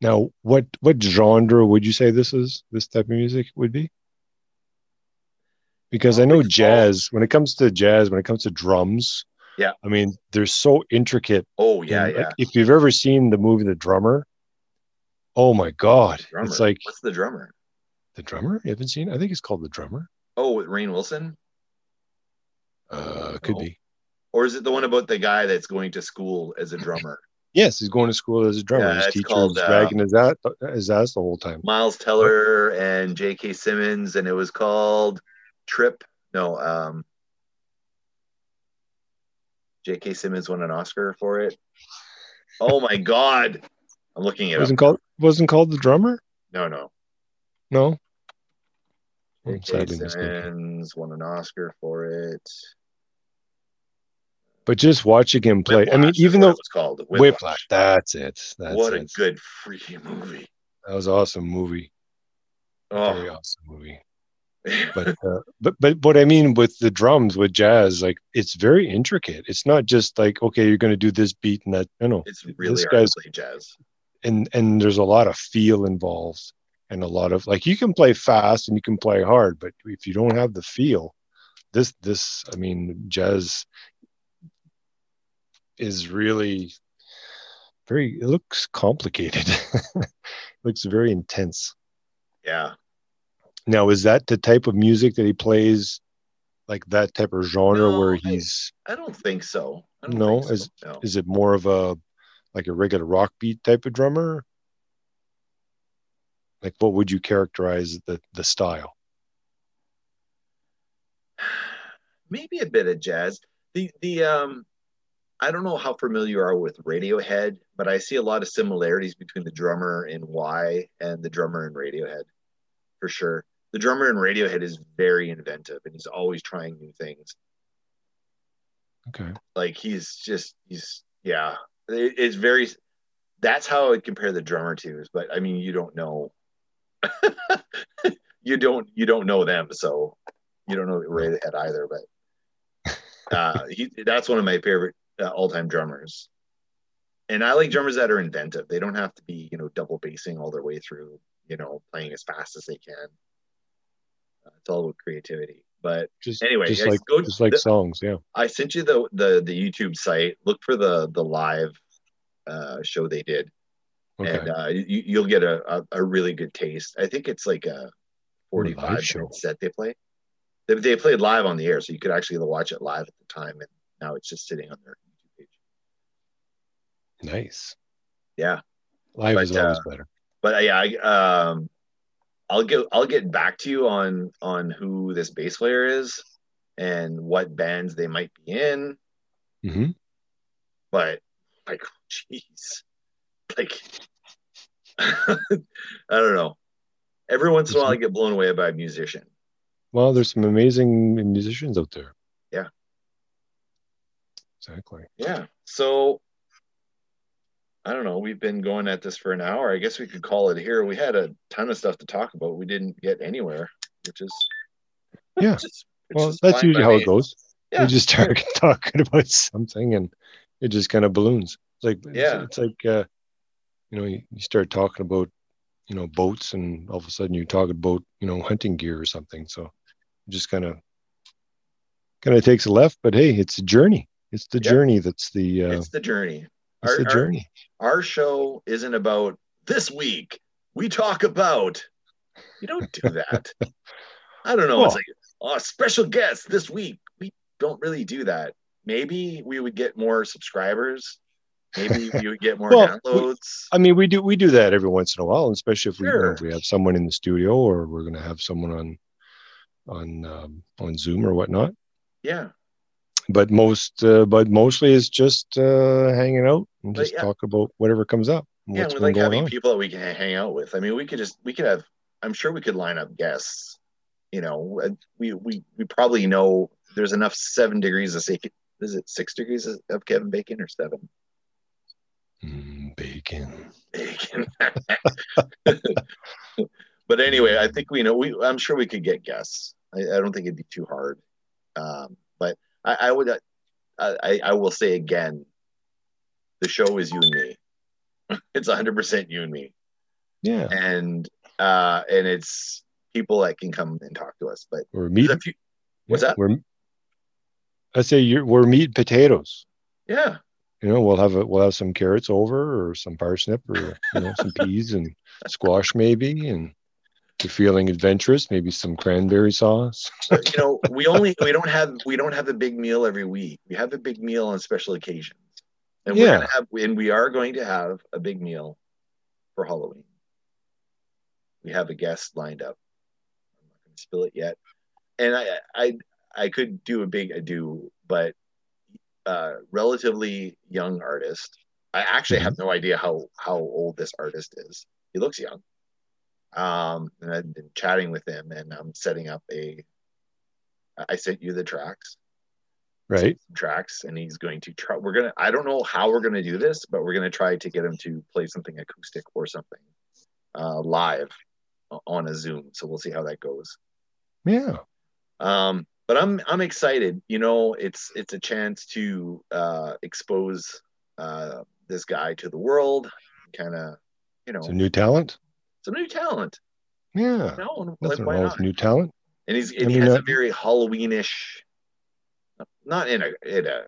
now? What what genre would you say this is? This type of music would be? Because I know jazz. When it comes to jazz, when it comes to drums, Yeah. I mean they're so intricate. Oh yeah, and, yeah. like, if you've ever seen the movie The Drummer, oh my god, drummer. it's like what's the drummer? The drummer. You haven't seen? I think it's called The Drummer. Oh, with Rainn Wilson, Uh, could No. be. or is it the one about the guy that's going to school as a drummer? Yes, he's going to school as a drummer. Yeah, His teacher called, is uh, dragging his ass, his ass the whole time. Miles Teller and J.K. Simmons, and it was called Trip. No, um, J.K. Simmons won an Oscar for it. Oh my God, I'm looking at it wasn't called wasn't called the drummer. No, no. No. I'm J.K. sadly mistaken. Simmons won an Oscar for it. But just watching him play. I mean, even though it was called Whiplash. That's it. That's what a good freaking movie. That was an awesome movie. Very Oh, awesome movie. But uh, but but what I mean with the drums with jazz, like it's very intricate. It's not just like okay, you're going to do this beat and that. You know, it's really this hard guy's- to play jazz. and and there's a lot of feel involved and a lot of like you can play fast and you can play hard but if you don't have the feel this this i mean jazz is really very it looks complicated it looks very intense Yeah. now is that the type of music that he plays like that type of genre No, where I- he's I don't think so. I don't No, think so. is- no. is it more of a like a regular rock beat type of drummer like what would you characterize the the style maybe a bit of jazz. The the um I don't know how familiar you are with Radiohead, but I see a lot of similarities between the drummer in Y and the drummer in Radiohead, for sure. The drummer in Radiohead is very inventive and he's always trying new things. okay Like he's just he's yeah, it, it's very. That's how I would compare the drummer to. Is, but I mean, you don't know. you don't you don't know them, so you don't know Radiohead either. But uh, he that's one of my favorite uh, all-time drummers. And I like drummers that are inventive. They don't have to be, you know, double bassing all their way through, you know, playing as fast as they can. Uh, it's all about creativity. But just Anyway, just like go- just like the- songs yeah I sent you the the the YouTube site. Look for the the live uh, show they did, okay and uh, you, you'll get a, a a really good taste. I think it's like a 45 show. minute set they play. They, they played live on the air, so you could actually watch it live at the time, and now it's just sitting on their YouTube page. nice Yeah, live But, is always uh, better but uh, yeah, I, um, I'll get I'll get back to you on on who this bass player is and what bands they might be in. Mm-hmm. but like jeez like i don't know. Every once in a while i get blown away by a musician. Well there's some amazing musicians out there. Yeah. exactly. Yeah. So i don't know. We've been going at this for an hour. I guess we could call it here. We had a ton of stuff to talk about. We didn't get anywhere which is Yeah. which is- which well that's usually how me. it goes. Yeah. we just start talking about something and it just kind of balloons. It's like it's- Yeah. it's, like uh you know you, you start talking about you know boats and all of a sudden you're talking about you know hunting gear or something. So it just kind of kind of takes a left but hey it's a journey. It's the Yeah. journey that's the uh it's the journey. it's our, the journey. our show isn't about this week. We talk about you don't do that. I don't know. It's Well- like oh special guest this week. We don't really do that. Maybe we would get more subscribers maybe we would get more Well, we- downloads I mean, we do we do that every once in a while, especially if we, you know, if we have someone in the studio or we're going to have someone on on um, on Zoom or whatnot. yeah But most, uh, but mostly it's just uh, hanging out and But just yeah. talk about whatever comes up. Yeah, we like having on. people that we can hang out with. I mean, we could just we could have. I'm sure we could line up guests. You know, uh, we we we probably know there's enough seven degrees of is it six degrees of Kevin Bacon or seven Mm, bacon. Bacon? but anyway, I think we know. We I'm sure we could get guests. I, I don't think it'd be too hard. Um, but I, I would. I, I will say again, the show is you and me. It's 100 percent you and me. Yeah. and uh and it's people that can come and talk to us but We're meat. few- what's that We're. I say you're, we're meat and potatoes. yeah You know, we'll have a, we'll have some carrots over, or some parsnip, or you know, some peas and squash maybe, and if you're feeling adventurous, maybe some cranberry sauce. You know we only we don't have we don't have a big meal every week. We have a big meal on special occasions. And we're Yeah. gonna have and we are going to have a big meal for halloween. We have a guest lined up. I'm not going to spill it yet. And i i i could do a big ado but uh relatively young artist. I actually have no idea how how old this artist is. He looks young. Um and i've been chatting with him and i'm setting up a i sent you the tracks. Right. tracks and he's going to try we're gonna i don't know how we're gonna do this but we're gonna try to get him to play something acoustic or something uh live on a zoom. So we'll see how that goes. Yeah. um but i'm i'm excited you know it's it's a chance to uh expose uh this guy to the world kind of you know It's a new talent. some new talent Yeah. no Nothing why wrong not with new talent. and he's and I he has uh, a very Halloweenish, not in a in a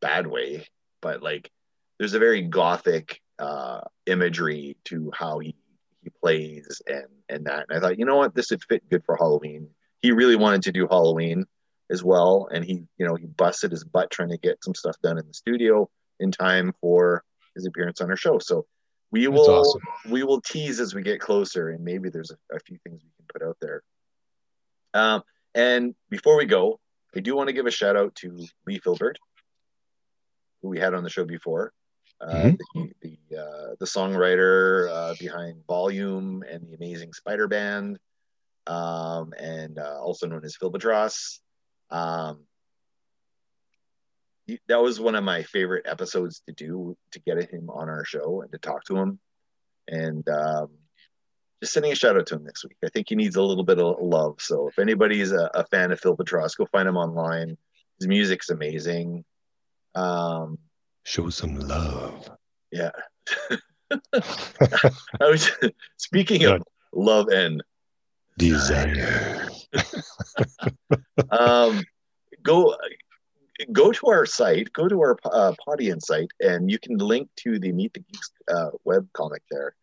bad way, but like there's a very gothic uh, imagery to how he he plays and and that. And I thought, you know what, this would fit good for Halloween. He really wanted to do Halloween as well, and he you know he busted his butt trying to get some stuff done in the studio in time for his appearance on our show. So. We That's will awesome. we will tease as we get closer, and maybe there's a, a few things we can put out there. Um, and before we go, I do want to give a shout out to Lee Filbert, who we had on the show before, Mhm. the the, uh, the songwriter uh, behind Volume and the Amazing Spider Band, um, and uh, also known as Philbatros. Um, that was one of my favorite episodes to do to get him on our show and to talk to him. And um, just sending a shout out to him this week. I think he needs a little bit of love. So if anybody's a, a fan of phil petros go find him online. His music's amazing. Um, Show some love. yeah I was speaking of love and Desire. um, go go to our site, go to our uh, Podbean site, and you can link to the Meet the Geeks uh, web comic there.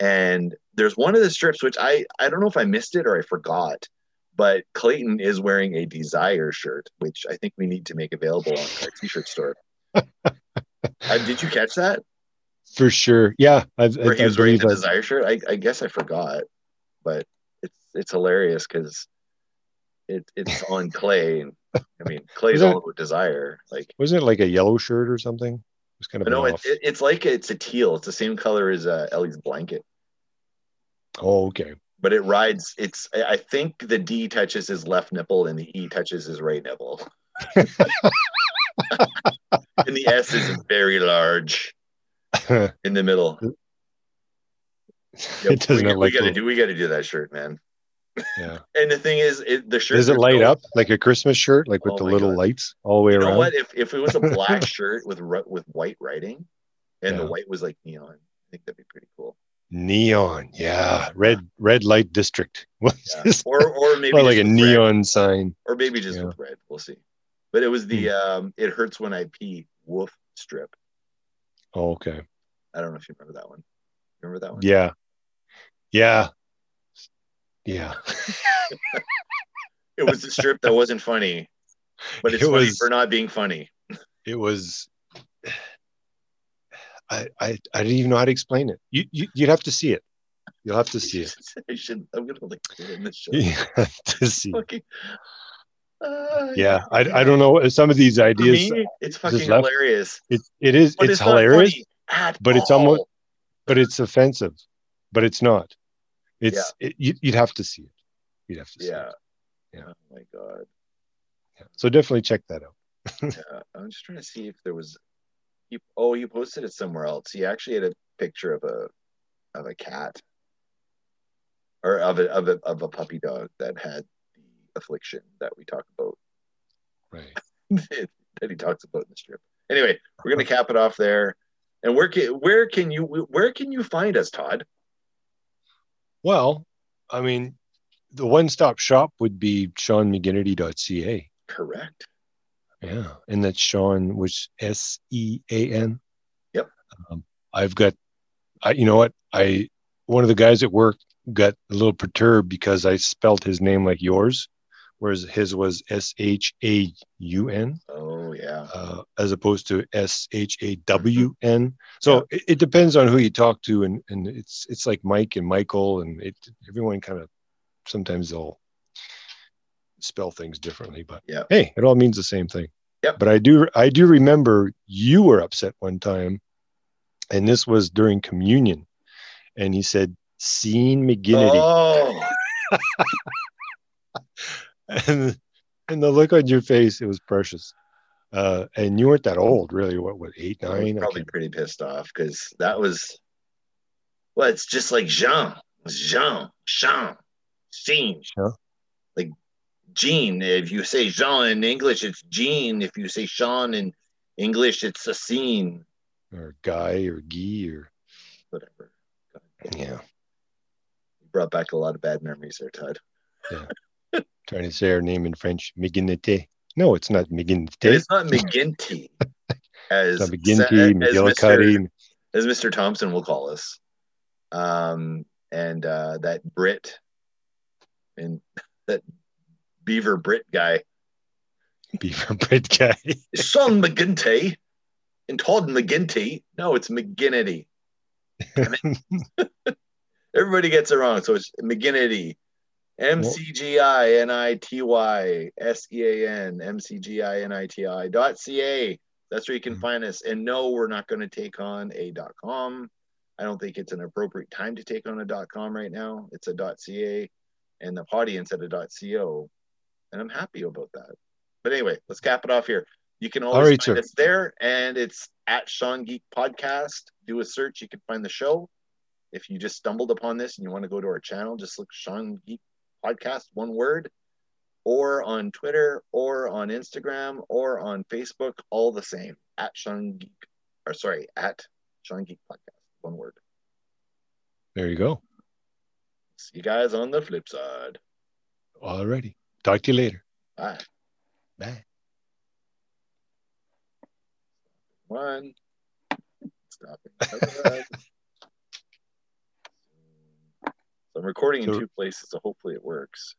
And there's one of the strips which I I don't know if I missed it or I forgot, but Clayton is wearing a Desire shirt, which I think we need to make available on our T-shirt store. uh, did you catch that? For sure. Yeah. I've, I, Where he I was wearing the Desire shirt? I, I guess I forgot, but it's it's hilarious because it it's on Clay. And, I mean, Clay's Isn't all about desire. Like wasn't it like a yellow shirt or something? It was kind of no, it, it, it's like it's a teal. It's the same color as uh, Ellie's blanket, oh, okay. but it rides. It's I think the D touches his left nipple and the E touches his right nipple. and the S is very large in the middle. Yep, it doesn't we, we gotta little- do we gotta do that shirt, man. yeah. And the thing is, it, the shirt Does it light no- up like a Christmas shirt, like with Oh the little God. lights all the way You know around? what? If if it was a black shirt with with white writing, and the white was like neon, I think that'd be pretty cool. Neon, yeah, red red light district. Is Yeah. Or or maybe Or like a red. neon sign. or maybe just Yeah. with red. We'll see. But it was the Hmm. um, "It Hurts When I Pee" wolf strip. Oh, okay. I don't know if you remember that one. Remember that one? Yeah, yeah, yeah. It was the strip that wasn't funny, but it's It funny was- for not being funny. It was. I, I I didn't even know how to explain it. You, you you'd have to see it. You'll have to see it. I should. I'm gonna like put it in this show. You have to see. Fucking- uh, Yeah, I, I don't know some of these ideas. me, it's fucking hilarious. It it is But it's, not hilarious. But it's almost- but it's offensive. But it's not. It's it, you, you'd have to see it. You'd have to see yeah. it. Yeah. Oh my god. Yeah. So definitely check that out. Yeah. I'm just trying to see if there was. He, oh, he posted it somewhere else. He actually had a picture of a of a cat, or of a of a of a puppy dog that had affliction that we talk about. Right. that he talks about in the strip. Anyway, we're gonna cap it off there. And where can where can you where can you find us, Todd? Well, I mean, the one-stop shop would be seanmcginnity.ca. Correct. Yeah, and that's Sean, which S E A N. Yep. Um, I've got, I you know what I one of the guys at work got a little perturbed because I spelled his name like yours, whereas his was S H A U N Oh yeah. uh, as opposed to S H A W N. So it, it depends on who you talk to, and and it's it's like Mike and Michael, and it everyone kind of sometimes they'll spell things differently, but Yeah. hey, it all means the same thing. Yeah. But I do I do remember you were upset one time, and this was during communion, and he said, "Seen McGinnity," Oh, and and the look on your face, it was precious. Uh, and you weren't that old, really. What, what, eight, nine? Probably pretty pissed off because that was well, it's just like Jean, Jean, Jean, Jean, Jean? like Jean. If you say Jean in English, it's Jean. If you say Sean in English, it's a scene. or Guy or Guy or Whatever. Yeah, you brought back a lot of bad memories there, Todd. Trying to say our name in French, McGinnity. No, it's not McGinnity. It's not McGinty, as It's not McGinty, as Mr. McGillicuddy. as Mr. Thompson will call us. Um, and uh, that Brit and that Beaver Brit guy, Beaver Brit guy. Sean McGinty and Todd McGinty. No, it's McGinnity. Everybody gets it wrong. So it's McGinnity. M C G I N I T Y S E A N M C G I N I T I dot C A. That's where you can Mhm. find us. And no, we're not going to take on a dot com. I don't think it's an appropriate time to take on a dot com right now. It's a dot CA and the audience at a dot CO. And I'm happy about that. But anyway, let's cap it off here. You can always right, find sir. us there, and it's at Sean Geek Podcast. Do a search, you can find the show. If you just stumbled upon this and you want to go to our channel, just look Sean Geek Podcast, one word, or on Twitter, or on Instagram, or on Facebook, all the same at Sean Geek, or sorry, at Sean Geek Podcast, one word. There you go. See you guys on the flip side. Alrighty. Talk to you later. Bye. Bye. One. Stopping. So I'm recording in two places, so hopefully it works.